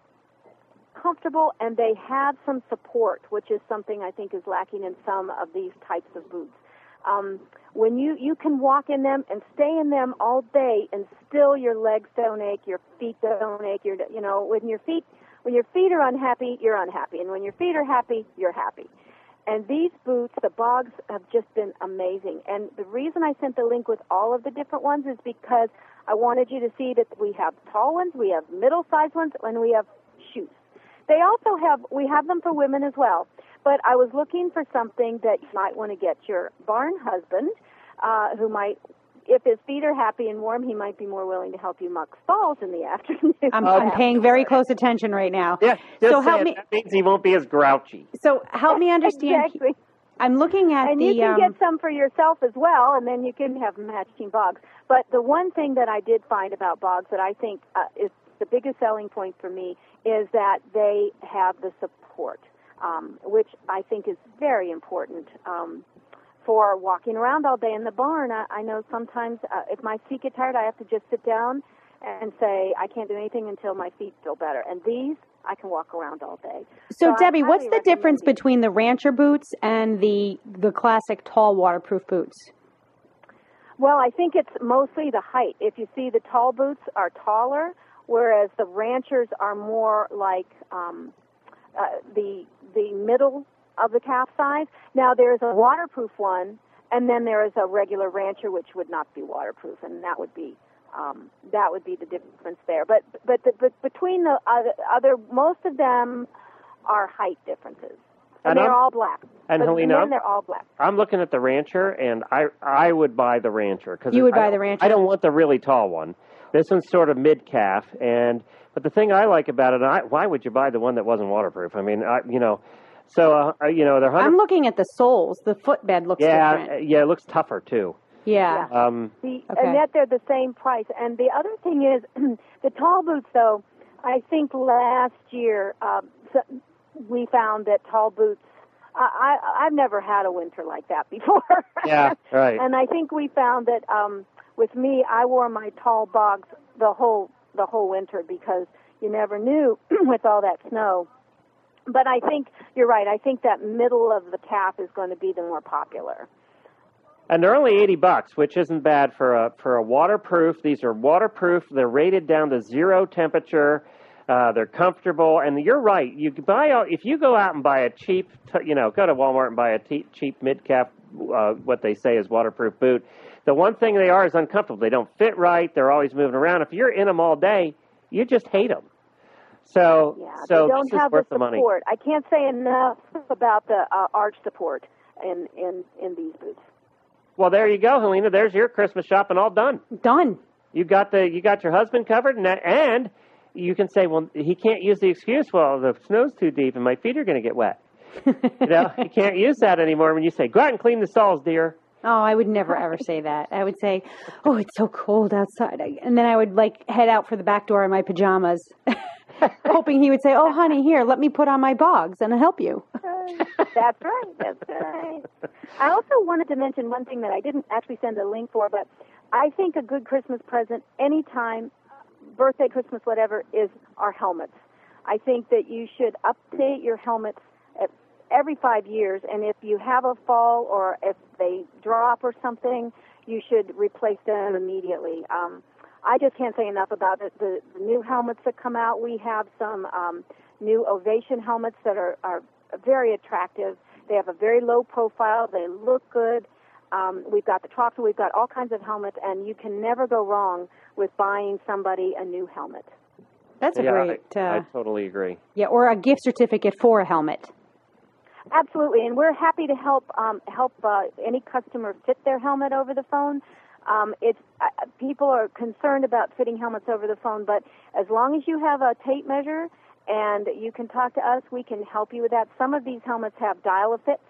comfortable and they have some support, which is something I think is lacking in some of these types of boots. Um, when you you can walk in them and stay in them all day, and still your legs don't ache, your feet don't ache. Your you know when your feet when your feet are unhappy, you're unhappy, and when your feet are happy, you're happy. And these boots, the bogs, have just been amazing. And the reason I sent the link with all of the different ones is because I wanted you to see that we have tall ones, we have middle-sized ones, and we have. They also have, we have them for women as well. But I was looking for something that you might want to get your barn husband, uh, who might, if his feet are happy and warm, he might be more willing to help you muck stalls in the *laughs* afternoon. I'm, I'm paying very close attention right now. yeah, just So help me. That means he won't be as grouchy. So help me understand. Exactly. I'm looking at and the. you can um, get some for yourself as well, and then you can have matching bogs. But the one thing that I did find about bogs that I think uh, is the biggest selling point for me is that they have the support, um, which I think is very important. Um, for walking around all day in the barn, I, I know sometimes uh, if my feet get tired, I have to just sit down and say I can't do anything until my feet feel better. And these, I can walk around all day. so I Debbie, what's the difference these. between the rancher boots and the the classic tall waterproof boots? Well, I think it's mostly the height. If you see the tall boots are taller, whereas the ranchers are more like um, uh, the the middle of the calf size. Now there's a waterproof one, and then there is a regular rancher which would not be waterproof, and that would be um, that would be the difference there. But but the, but between the other, other most of them are height differences, and, And they're I'm- all black. and but Helena, then they're all black. I'm looking at the Rancher, and I I would buy the Rancher because You would buy the Rancher? I don't want the really tall one. This one's sort of mid calf, and but the thing I like about it, I, why would you buy the one that wasn't waterproof? I mean, I, you know, so uh, you know they're I'm looking at the soles. The footbed looks Yeah, uh, different. yeah, it looks tougher too. Yeah. Um, The, Okay. And that they're the same price. And the other thing is, *clears throat* the tall boots, though, I think last year um, so we found that tall boots. I, I I've never had a winter like that *laughs* before. yeah, right. and I think we found that um, with me, I wore my tall bogs the whole the whole winter because you never knew *clears throat* with all that snow. But I think you're right. I think that middle of the calf is going to be the more popular. And they're only eighty bucks, which isn't bad for a for a waterproof. These are waterproof. They're rated down to zero temperature. Uh, they're comfortable, and you're right. You buy all, if you go out and buy a cheap, you know, go to Walmart and buy a cheap mid cap, uh, what they say is waterproof boot. The one thing they are is uncomfortable. They don't fit right. They're always moving around. If you're in them all day, you just hate them. So, Yeah, so they don't this is have worth the the money. I can't say enough about the uh, arch support in in in these boots. Well, there you go, Helena. There's your Christmas shopping all done. Done. You got the you got your husband covered, and that, and you can say, well, he can't use the excuse, well, the snow's too deep and my feet are going to get wet. *laughs* you know, you can't use that anymore when you say, go out and clean the stalls, dear. Oh, I would never ever say that. I would say, "Oh, it's so cold outside," and then I would like head out for the back door in my pajamas, *laughs* hoping he would say, "Oh, honey, here, let me put on my bogs and I'll help you." That's right. That's right. I also wanted to mention one thing that I didn't actually send a link for, but I think a good Christmas present anytime, birthday, Christmas, whatever, is our helmets. I think that you should update your helmets every five years, and if you have a fall or if they drop or something, you should replace them immediately. Um, I just can't say enough about it. The, the new helmets that come out, we have some um, new Ovation helmets that are, are very attractive, They have a very low profile. They look good. Um, we've got the Troxel. We've got all kinds of helmets, and you can never go wrong with buying somebody a new helmet. That's a yeah, great. I, uh, I totally agree. yeah, or a gift certificate for a helmet. Absolutely, and we're happy to help um, help uh, any customer fit their helmet over the phone. Um, it's uh, people are concerned about fitting helmets over the phone, but as long as you have a tape measure and you can talk to us, we can help you with that. Some of these helmets have dial fits,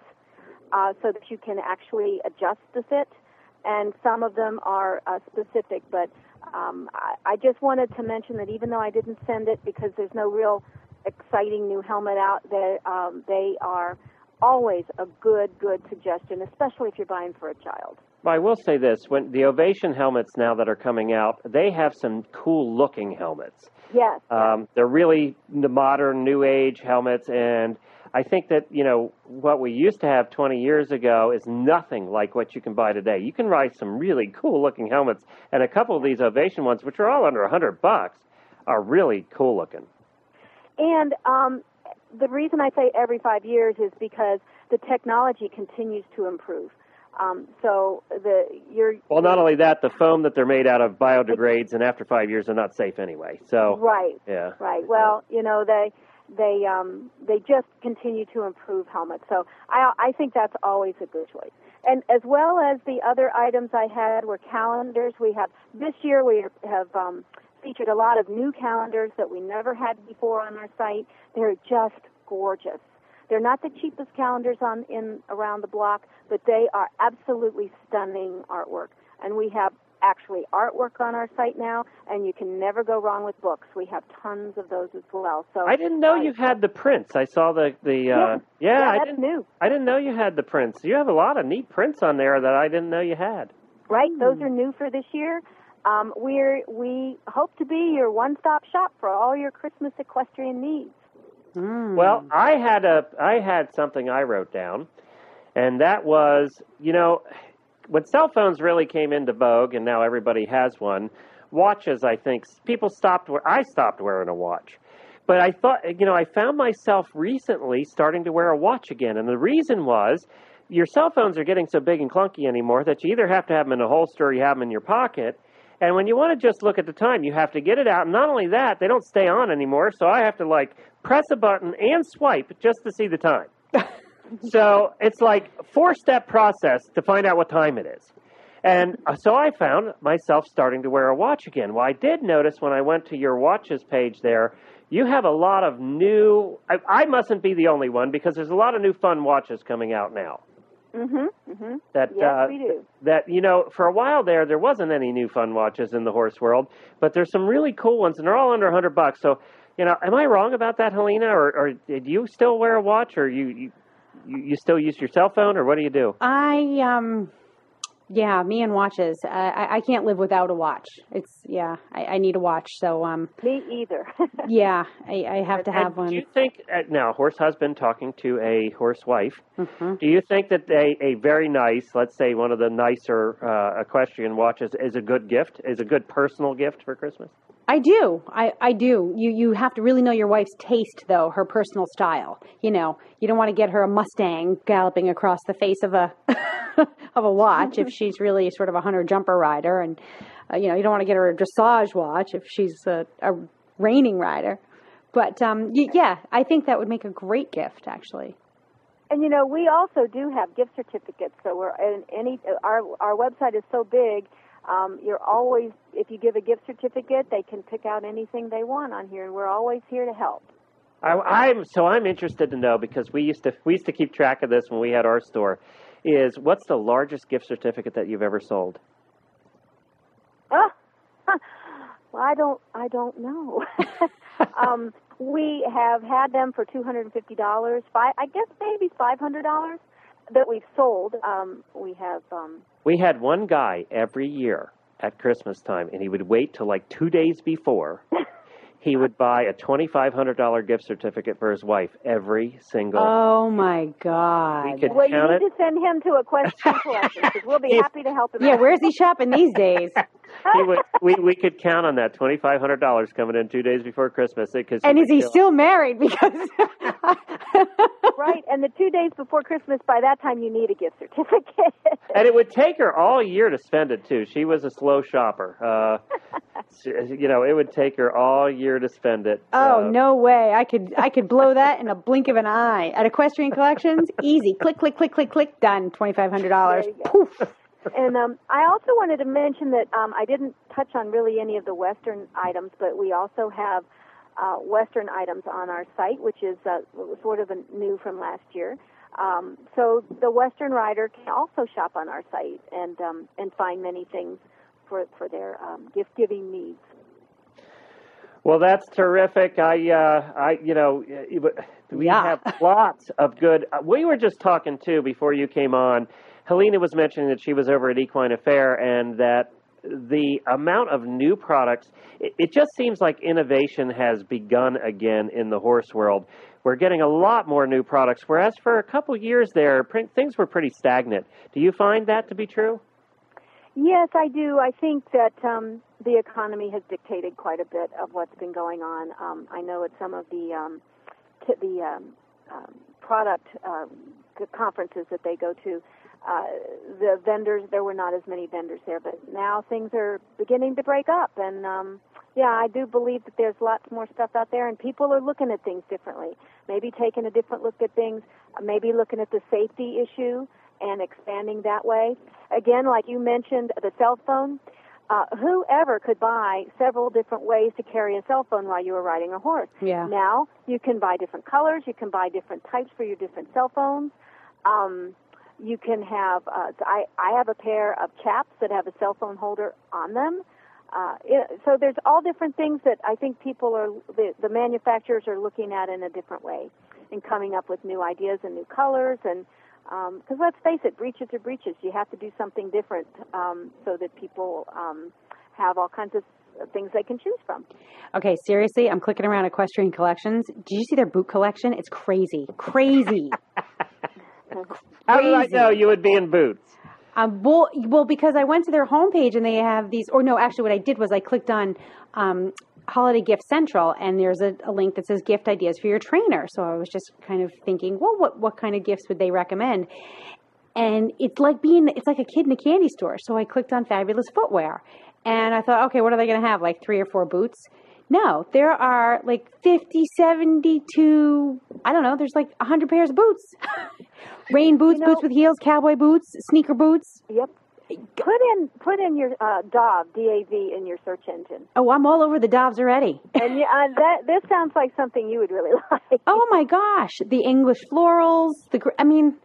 uh, so that you can actually adjust the fit, and some of them are uh, specific. But um, I, I just wanted to mention that even though I didn't send it because there's no real exciting new helmet out, they um, they are always a good good suggestion, especially if you're buying for a child. Well, I will say this: when the Ovation helmets now that are coming out, they have some cool looking helmets. Yes. Um, they're really the modern, new age helmets, and I think that you know what we used to have 20 years ago is nothing like what you can buy today. You can buy some really cool looking helmets, and a couple of these Ovation ones, which are all under 100 bucks, are really cool looking. And um, the reason I say every five years is because the technology continues to improve. Um, so the you're Well, not only that, the foam that they're made out of biodegrades, and after five years, they're not safe anyway. So, right, yeah, right. Well, you know they they um, they just continue to improve helmets. So I I think that's always a good choice. And as well as the other items I had were calendars. We have this year we have um, featured a lot of new calendars that we never had before on our site. They're just gorgeous. They're not the cheapest calendars on in around the block, but they are absolutely stunning artwork. And we have actually artwork on our site now, and you can never go wrong with books. We have tons of those as well. So I didn't know I- you had the prints. I saw the the uh, Yeah. yeah, yeah, I that's didn't new. I didn't know you had the prints. You have a lot of neat prints on there that I didn't know you had. right? Those are new for this year. Um, we're we hope to be your one-stop shop for all your Christmas equestrian needs. Mm. Well, I had a I had something I wrote down, and that was you know when cell phones really came into vogue, and now everybody has one. Watches, I think people stopped. we- I stopped wearing a watch, but I thought you know I found myself recently starting to wear a watch again, and the reason was. Your cell phones are getting so big and clunky anymore that you either have to have them in a holster or you have them in your pocket. And when you want to just look at the time, you have to get it out. And not only that, they don't stay on anymore. So I have to like press a button and swipe just to see the time. *laughs* so it's like four step process to find out what time it is. And uh, so I found myself starting to wear a watch again. Well, I did notice when I went to your watches page there, you have a lot of new. I, I mustn't be the only one because there's a lot of new fun watches coming out now. Mm-hmm. Mm-hmm. That Yes, uh, we do. that you know for a while there there wasn't any new fun watches in the horse world but there's some really cool ones and they're all under a hundred bucks so you know am i wrong about that helena or, or do you still wear a watch or you, you you you still use your cell phone or what do you do I um, yeah, me and watches. I, I I can't live without a watch. It's yeah, I, I need a watch. So um, Me either. *laughs* yeah, I, I have to have And one. do you think uh, now horse husband talking to a horse wife hmm do you think that a, a very nice let's say one of the nicer uh, equestrian watches is a good gift is a good personal gift for christmas I do. I, I do. You you have to really know your wife's taste though, her personal style. You know, you don't want to get her a Mustang galloping across the face of a *laughs* *laughs* of a watch if she's really sort of a hunter jumper rider and uh, you know, you don't want to get her a dressage watch if she's a, a reining rider. But um y- yeah, I think that would make a great gift actually. And you know, we also do have gift certificates. So we're in any our our website is so big. Um, you're always if you give a gift certificate, they can pick out anything they want on here, and we're always here to help. I, I'm so I'm interested to know because we used to we used to keep track of this when we had our store. Is what's the largest gift certificate that you've ever sold? Ah, *laughs* well, I don't I don't know. *laughs* um, we have had them for two hundred and fifty dollars. Five, I guess maybe five hundred dollars that we've sold. Um, we have. Um, We had one guy every year at Christmas time, and he would wait till like two days before. He would buy a twenty five hundred dollar gift certificate for his wife every single. Oh my god. We could well, you need it. to send him to Equestrian *laughs* Collections because we'll be happy to help him. Yeah, out. where's he shopping these days? *laughs* he would, we we could count on that twenty five hundred dollars coming in two days before Christmas. Because and is he still married? *laughs* Because right, and the two days before Christmas, by that time you need a gift certificate. and it would take her all year to spend it too. She was a slow shopper. Uh, you know, it would take her all year to spend it. Oh no way! I could I could blow that in a blink of an eye. At Equestrian Collections, easy. Click, click, click, click, click. Done. Twenty five hundred dollars. Poof. and um, I also wanted to mention that um, I didn't touch on really any of the Western items, but we also have uh, Western items on our site, which is uh, sort of a new from last year. Um, so the Western rider can also shop on our site and um, and find many things for for their um, gift giving needs. Well, that's terrific. I, uh, I, you know, we Yeah. have lots of good. uh, We were just talking too before you came on. Helena was mentioning that she was over at Equine Affaire and that the amount of new products. It, it just seems like innovation has begun again in the horse world. We're getting a lot more new products, whereas for a couple years there, things were pretty stagnant. Do you find that to be true? Yes, I do. I think that um, the economy has dictated quite a bit of what's been going on. Um, I know at some of the um, t- the um, um, product um, conferences that they go to, uh, the vendors there were not as many vendors there, but now things are beginning to break up. And um, yeah, I do believe that there's lots more stuff out there, and people are looking at things differently. Maybe taking a different look at things. Maybe looking at the safety issue and expanding that way. Again, like you mentioned, the cell phone. Uh, whoever could buy several different ways to carry a cell phone while you were riding a horse? Yeah. Now you can buy different colors. You can buy different types for your different cell phones. Um, you can have. Uh, I I have a pair of chaps that have a cell phone holder on them. Uh, it, so there's all different things that I think people are the, the manufacturers are looking at in a different way and coming up with new ideas and new colors and because let's face it, breaches are breaches. You have to do something different um, so that people um, have all kinds of things they can choose from. Okay, seriously, I'm clicking around Equestrian Collections. Did you see their boot collection? It's crazy, crazy. *laughs* How did I Crazy. know you would be in boots? Um, well, well, because I went to their homepage and they have these, or no, actually, what I did was I clicked on um, Holiday Gift Central, and there's a, a link that says gift ideas for your trainer. So I was just kind of thinking, well, what what kind of gifts would they recommend? And it's like being, it's like a kid in a candy store. So I clicked on fabulous footwear, and I thought, okay, what are they going to have? Like three or four boots? No, there are like 50, 72, I don't know, there's like 100 pairs of boots. *laughs* Rain boots, You know- boots with heels, cowboy boots, sneaker boots. Yep. Put in put in your uh, DAV D A V in your search engine, Oh, I'm all over the Dobbs already. and yeah, uh, that this sounds like something you would really *laughs* like. oh my gosh, the English florals, the gr- I mean,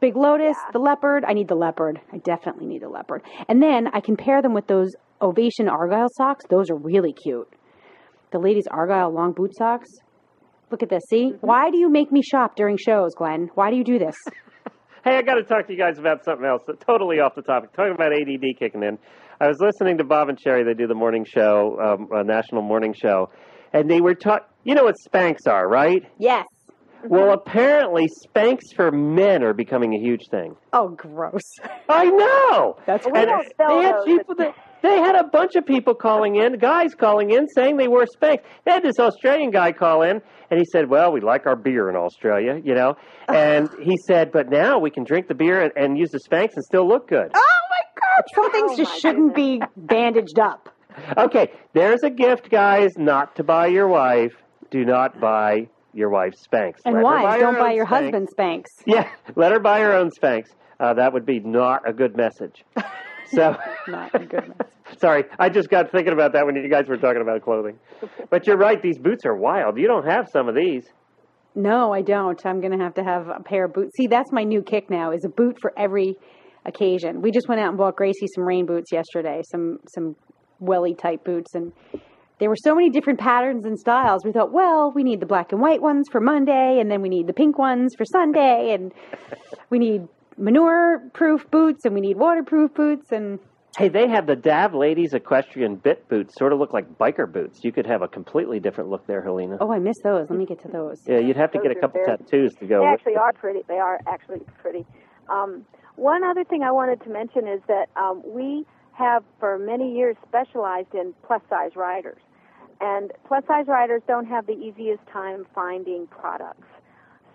Big Lotus, Yeah. the leopard. I need the leopard. I definitely need the leopard. And then I can pair them with those Ovation Argyle socks. Those are really cute. The ladies Argyle long boot socks. Look at this. See, why do you make me shop during shows, Glenn? Why do you do this? *laughs* Hey, I got to talk to you guys about something else. Totally off the topic. Talking about ADD kicking in. I was listening to Bob and Sheri. They do the morning show, um, a national morning show, and they were taught. You know what Spanx are, right? yes. Well, apparently Spanx for men are becoming a huge thing. Oh, gross. I know. That's We And don't sell they had those. people that they had a bunch of people calling in, guys calling in, saying they wore Spanx. They had this Australian guy call in, and he said, "Well, we like our beer in Australia, you know." And *laughs* he said, "But now we can drink the beer and, and use the Spanx and still look good." Oh my God! Some things Oh, just shouldn't be *laughs* bandaged up. Okay, there's a gift, guys, not to buy your wife. Do not buy your wife Spanx. And Let her wives, buy don't buy your Spanx. husband Spanx. Yeah, *laughs* let her buy her own Spanx. Uh, that would be not a good message. So, *laughs* Not a good message. sorry, I just got thinking about that when you guys were talking about clothing. But you're right; these boots are wild. You don't have some of these. No, I don't. I'm going to have to have a pair of boots. See, that's my new kick now is a boot for every occasion. We just went out and bought Gracie some rain boots yesterday, some some welly type boots and there were so many different patterns and styles. We thought, well, we need the black and white ones for Monday and then we need the pink ones for Sunday and we need manure proof boots and we need waterproof boots and Hey, they have the Dav Ladies Equestrian Bit boots. Sort of look like biker boots. You could have a completely different look there, Helena. oh, I miss those. Let me get to those. Yeah, you'd have to Those get a couple very- tattoos to go. They actually it. are pretty. They are actually pretty. Um, one other thing I wanted to mention is that um, we have for many years specialized in plus size riders. And plus size riders don't have the easiest time finding products.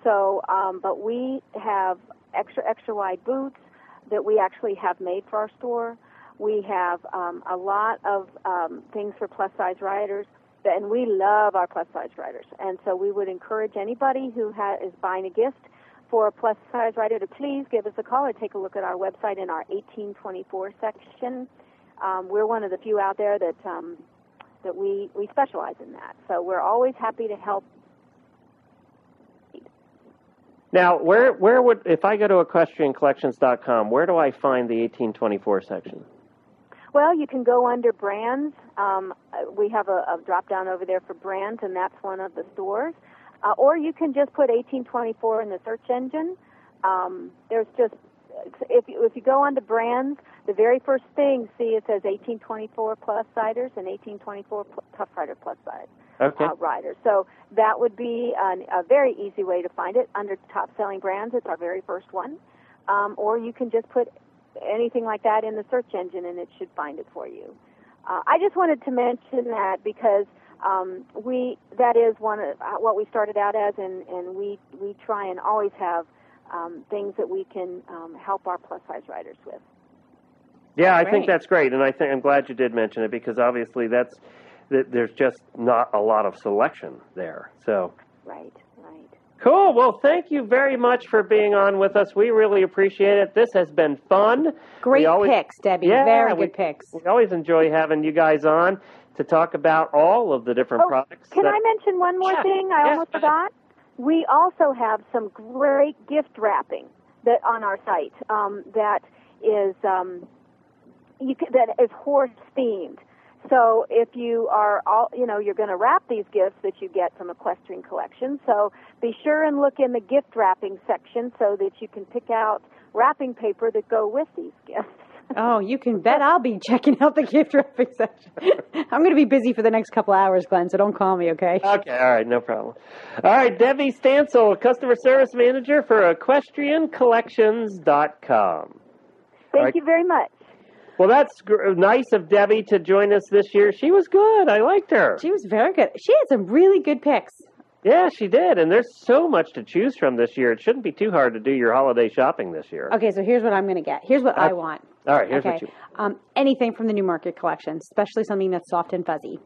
So, um, but we have extra, extra wide boots that we actually have made for our store. We have um, a lot of um, things for plus size riders, and we love our plus size riders. And so we would encourage anybody who ha- is buying a gift for a plus size rider to please give us a call or take a look at our website in our 1824 section. Um, we're one of the few out there that um, that we, we specialize in that. So we're always happy to help Now, where where would if I go to equestriancollections.com, where do I find the 1824 section? Well, you can go under brands. Um, uh, we have a, a drop down over there for brands, and that's one of the stores. Uh, or you can just put 1824 in the search engine. Um, there's just if you, if you go onto brands, the very first thing see it says 1824 plus ciders and 1824 pl- tough rider plus size Okay. uh, riders. So that would be an, a very easy way to find it under top selling brands. It's our very first one. Um, or you can just put anything like that in the search engine and it should find it for you. Uh, I just wanted to mention that because um, we that is one of uh, what we started out as, and, and we we try and always have um, things that we can um, help our plus size riders with. Yeah, I think that's great, and I think I'm glad you did mention it because obviously that's that there's just not a lot of selection there. So Right, right. cool. Well, thank you very much for being on with us. We really appreciate it. This has been fun. Great always- picks, Debbie. Yeah, Very we- good picks. We always enjoy having you guys on to talk about all of the different Oh, products. Can that- I mention one more Yeah, thing? I almost forgot. We also have some great gift wrapping that on our site um, that is um, you can, that is horse themed. So if you are all, you know, you're going to wrap these gifts that you get from Equestrian Collection. So be sure and look in the gift wrapping section so that you can pick out wrapping paper that go with these gifts. *laughs* Oh, you can bet I'll be checking out the gift wrapping section. *laughs* I'm going to be busy for the next couple hours, Glenn, so don't call me, okay? Okay, all right, no problem. All right, Debbie Stansel, Customer Service Manager for EquestrianCollections.com. Thank right. you very much. Well, that's gr- nice of Debbie to join us this year. She was good. I liked her. She was very good. She had some really good picks. Yeah, she did. And there's so much to choose from this year. It shouldn't be too hard to do your holiday shopping this year. Okay, so here's what I'm going to get. Here's what I Okay. want. All right, here's okay. what you. Um, anything from the Newmarket collection, especially something that's soft and fuzzy.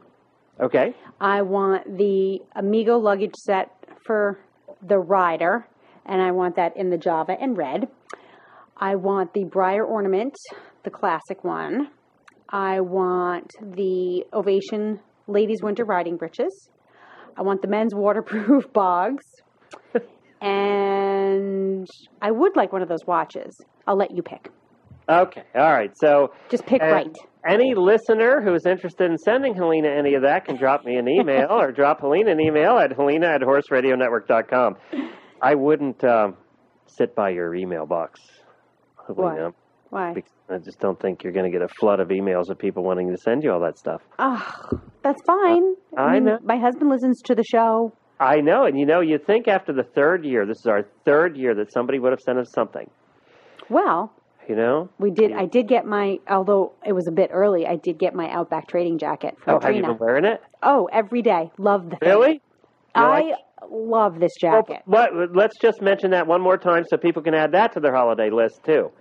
Okay. I want the Amigo luggage set for the rider, and I want that in the Java and red. I want the Breyer ornament, the classic one. I want the Ovation ladies winter riding breeches. I want the men's waterproof *laughs* bogs. *laughs* and I would like one of those watches. I'll let you pick. Okay. All right. So Just pick right. Any listener who's interested in sending Helena any of that can drop me an email *laughs* or drop Helena an email at helena at horseradionetwork.com. I wouldn't um, sit by your email box, Helena. Why? because I just don't think you're going to get a flood of emails of people wanting to send you all that stuff. Oh, that's fine. Uh, I mean, know. My husband listens to the show. I know, and you know, you think after the third year, this is our third year, that somebody would have sent us something. Well, You know? we did. I did get my, although it was a bit early. I did get my Outback trading jacket from Oh, have you Trina. been wearing it? Oh, every day. Love the thing. Really? You I like- love this Well, jacket. what, let's just mention that one more time so people can add that to their holiday list too.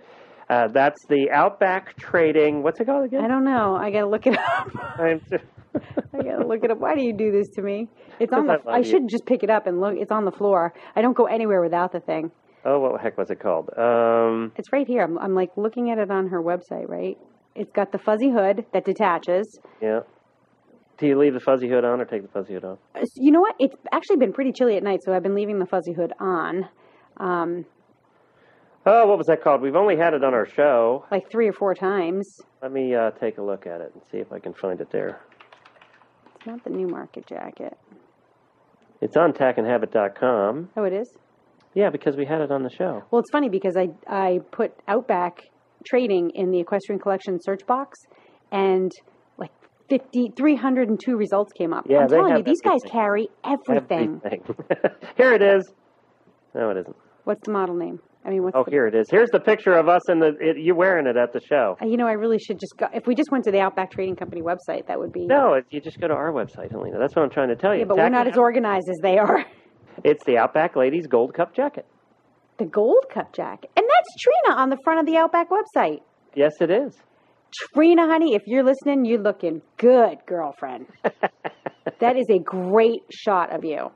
Uh, that's the Outback Trading. What's it called again? I don't know. I gotta look it up. *laughs* I'm- *laughs* I gotta look it up. Why do you do this to me? It's on the. I I, should just pick it up and look. It's on the floor. I don't go anywhere without the thing. oh, what the heck was it called? Um, It's right here. I'm, I'm like looking at it on her website. Right. It's got the fuzzy hood that detaches. yeah. Do you leave the fuzzy hood on or take the fuzzy hood off? Uh, You know what? It's actually been pretty chilly at night, so I've been leaving the fuzzy hood on, um, Oh, what was that called? We've only had it on our show. like three or four times. Let me uh, take a look at it and see if I can find it there. It's not the Newmarket jacket. It's on tackandhabit.com. Oh, it is. Yeah, because we had it on the show. Well, it's funny because I I put Outback Trading in the Equestrian Collection search box, and like 50, 302 results came up. Yeah, I'm telling you, these guys carry everything. Everything. *laughs* Here it is. No, it isn't. What's the model name? I mean, what's Oh, the, here it is. Here's the picture of us and the it, you wearing it at the show. Uh, You know, I really should just go. If we just went to the Outback Trading Company website, that would be. No, it, you just go to our website, Helena. That's what I'm trying to tell you. Yeah, but we're not as organized as they are. *laughs* It's the Outback Ladies Gold Cup jacket. The Gold Cup jacket, and that's Trina on the front of the Outback website. Yes, it is. Trina, honey, if you're listening, you're looking good, girlfriend. *laughs* that is a great shot of you.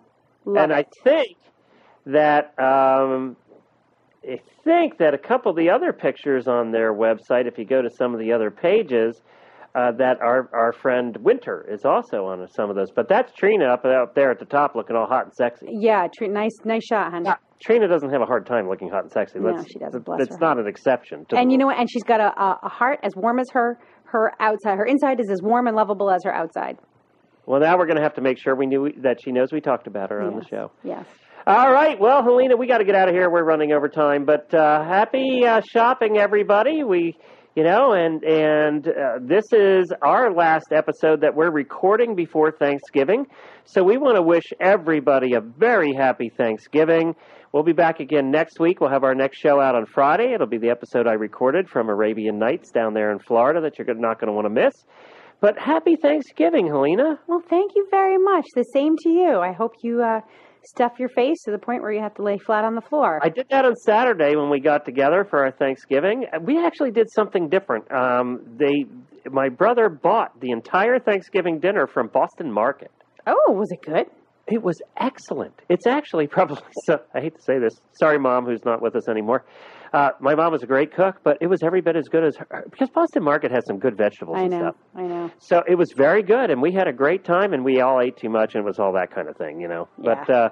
Love and I think that um, I think that a couple of the other pictures on their website, if you go to some of the other pages, uh, that our our friend Winter is also on some of those. But that's Trina up up there at the top, looking all hot and sexy. yeah, Trina, nice, nice shot, honey. Trina doesn't have a hard time looking hot and sexy. No, she doesn't, bless It's her. not an exception. To And you know what? And she's got a, a, a heart as warm as her her outside. Her inside is as warm and lovable as her outside. Well, now we're going to have to make sure we knew that she knows we talked about her on the show. Yes. All right. Well, Helena, we got to get out of here. We're running over time, but uh, happy uh, shopping, everybody. We, you know, and and uh, this is our last episode that we're recording before Thanksgiving, so we want to wish everybody a very happy Thanksgiving. We'll be back again next week. We'll have our next show out on Friday. It'll be the episode I recorded from Arabian Nights down there in Florida that you're not going to want to miss. But happy Thanksgiving, Helena. Well, thank you very much. The same to you. I hope you uh, stuff your face to the point where you have to lay flat on the floor. I did that on Saturday when we got together for our Thanksgiving. We actually did something different. Um, they, my brother bought the entire Thanksgiving dinner from Boston Market. oh, was it good? It was excellent. It's actually *laughs* probably so. I hate to say this. Sorry, mom, who's not with us anymore. Uh, my mom was a great cook, but it was every bit as good as her because Boston Market has some good vegetables I and know. stuff. I know. So it was very good, and we had a great time, and we all ate too much, and it was all that kind of thing, you know. But uh,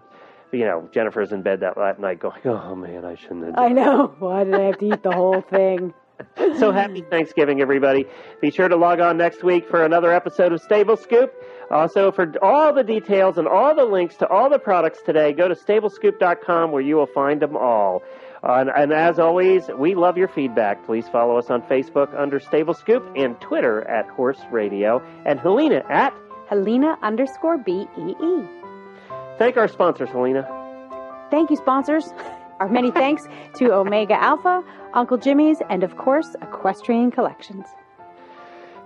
you know, Jennifer's in bed that, that night going, "Oh man, I shouldn't have." I know. *laughs* Why did I have to eat the whole thing? *laughs* So happy Thanksgiving, everybody. Be sure to log on next week for another episode of Stable Scoop. Also, for all the details and all the links to all the products today, go to stablescoop.com where you will find them all. Uh, and, and as always, we love your feedback. Please follow us on Facebook under Stable Scoop and Twitter at Horse Radio and Helena at. Helena underscore B E E. Thank our sponsors, Helena. Thank you, sponsors. *laughs* Our many thanks to Omega Alpha, Uncle Jimmy's, and of course, Equestrian Collections.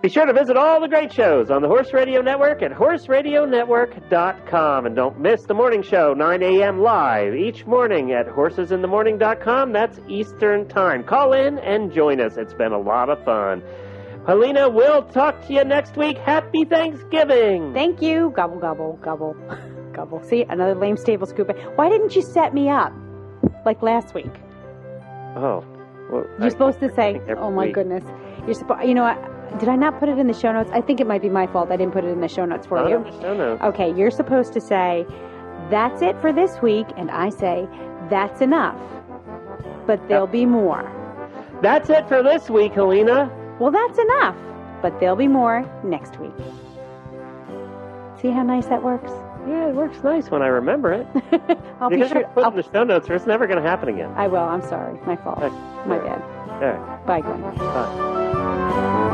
Be sure to visit all the great shows on the Horse Radio Network at horseradionetwork.com. And don't miss the morning show, 9 a.m. live each morning at horsesinthemorning.com. That's Eastern Time. Call in and join us. It's been a lot of fun. Helena, we'll talk to you next week. Happy Thanksgiving. Thank you. Gobble, gobble, gobble, *laughs* gobble. See, another lame stable scoop. Why didn't you set me up like last week? oh. Well, You're I- supposed to say, "Oh my week. goodness." You're supposed. You know what? Did I not put it in the show notes? I think it might be my fault. I didn't put it in the show notes for Not you. on the show notes. Okay, you're supposed to say, "That's it for this week," and I say, "That's enough." But there'll be more. That's it for this week, Helena. Well, that's enough. But there'll be more next week. See how nice that works? Yeah, it works nice when I remember it. *laughs* I'll You're be sure. to put it I'll, in the show notes or it's never going to happen again. I will. I'm sorry. My fault. Okay. My All right. bad. All right. Bye, Glenn. Bye.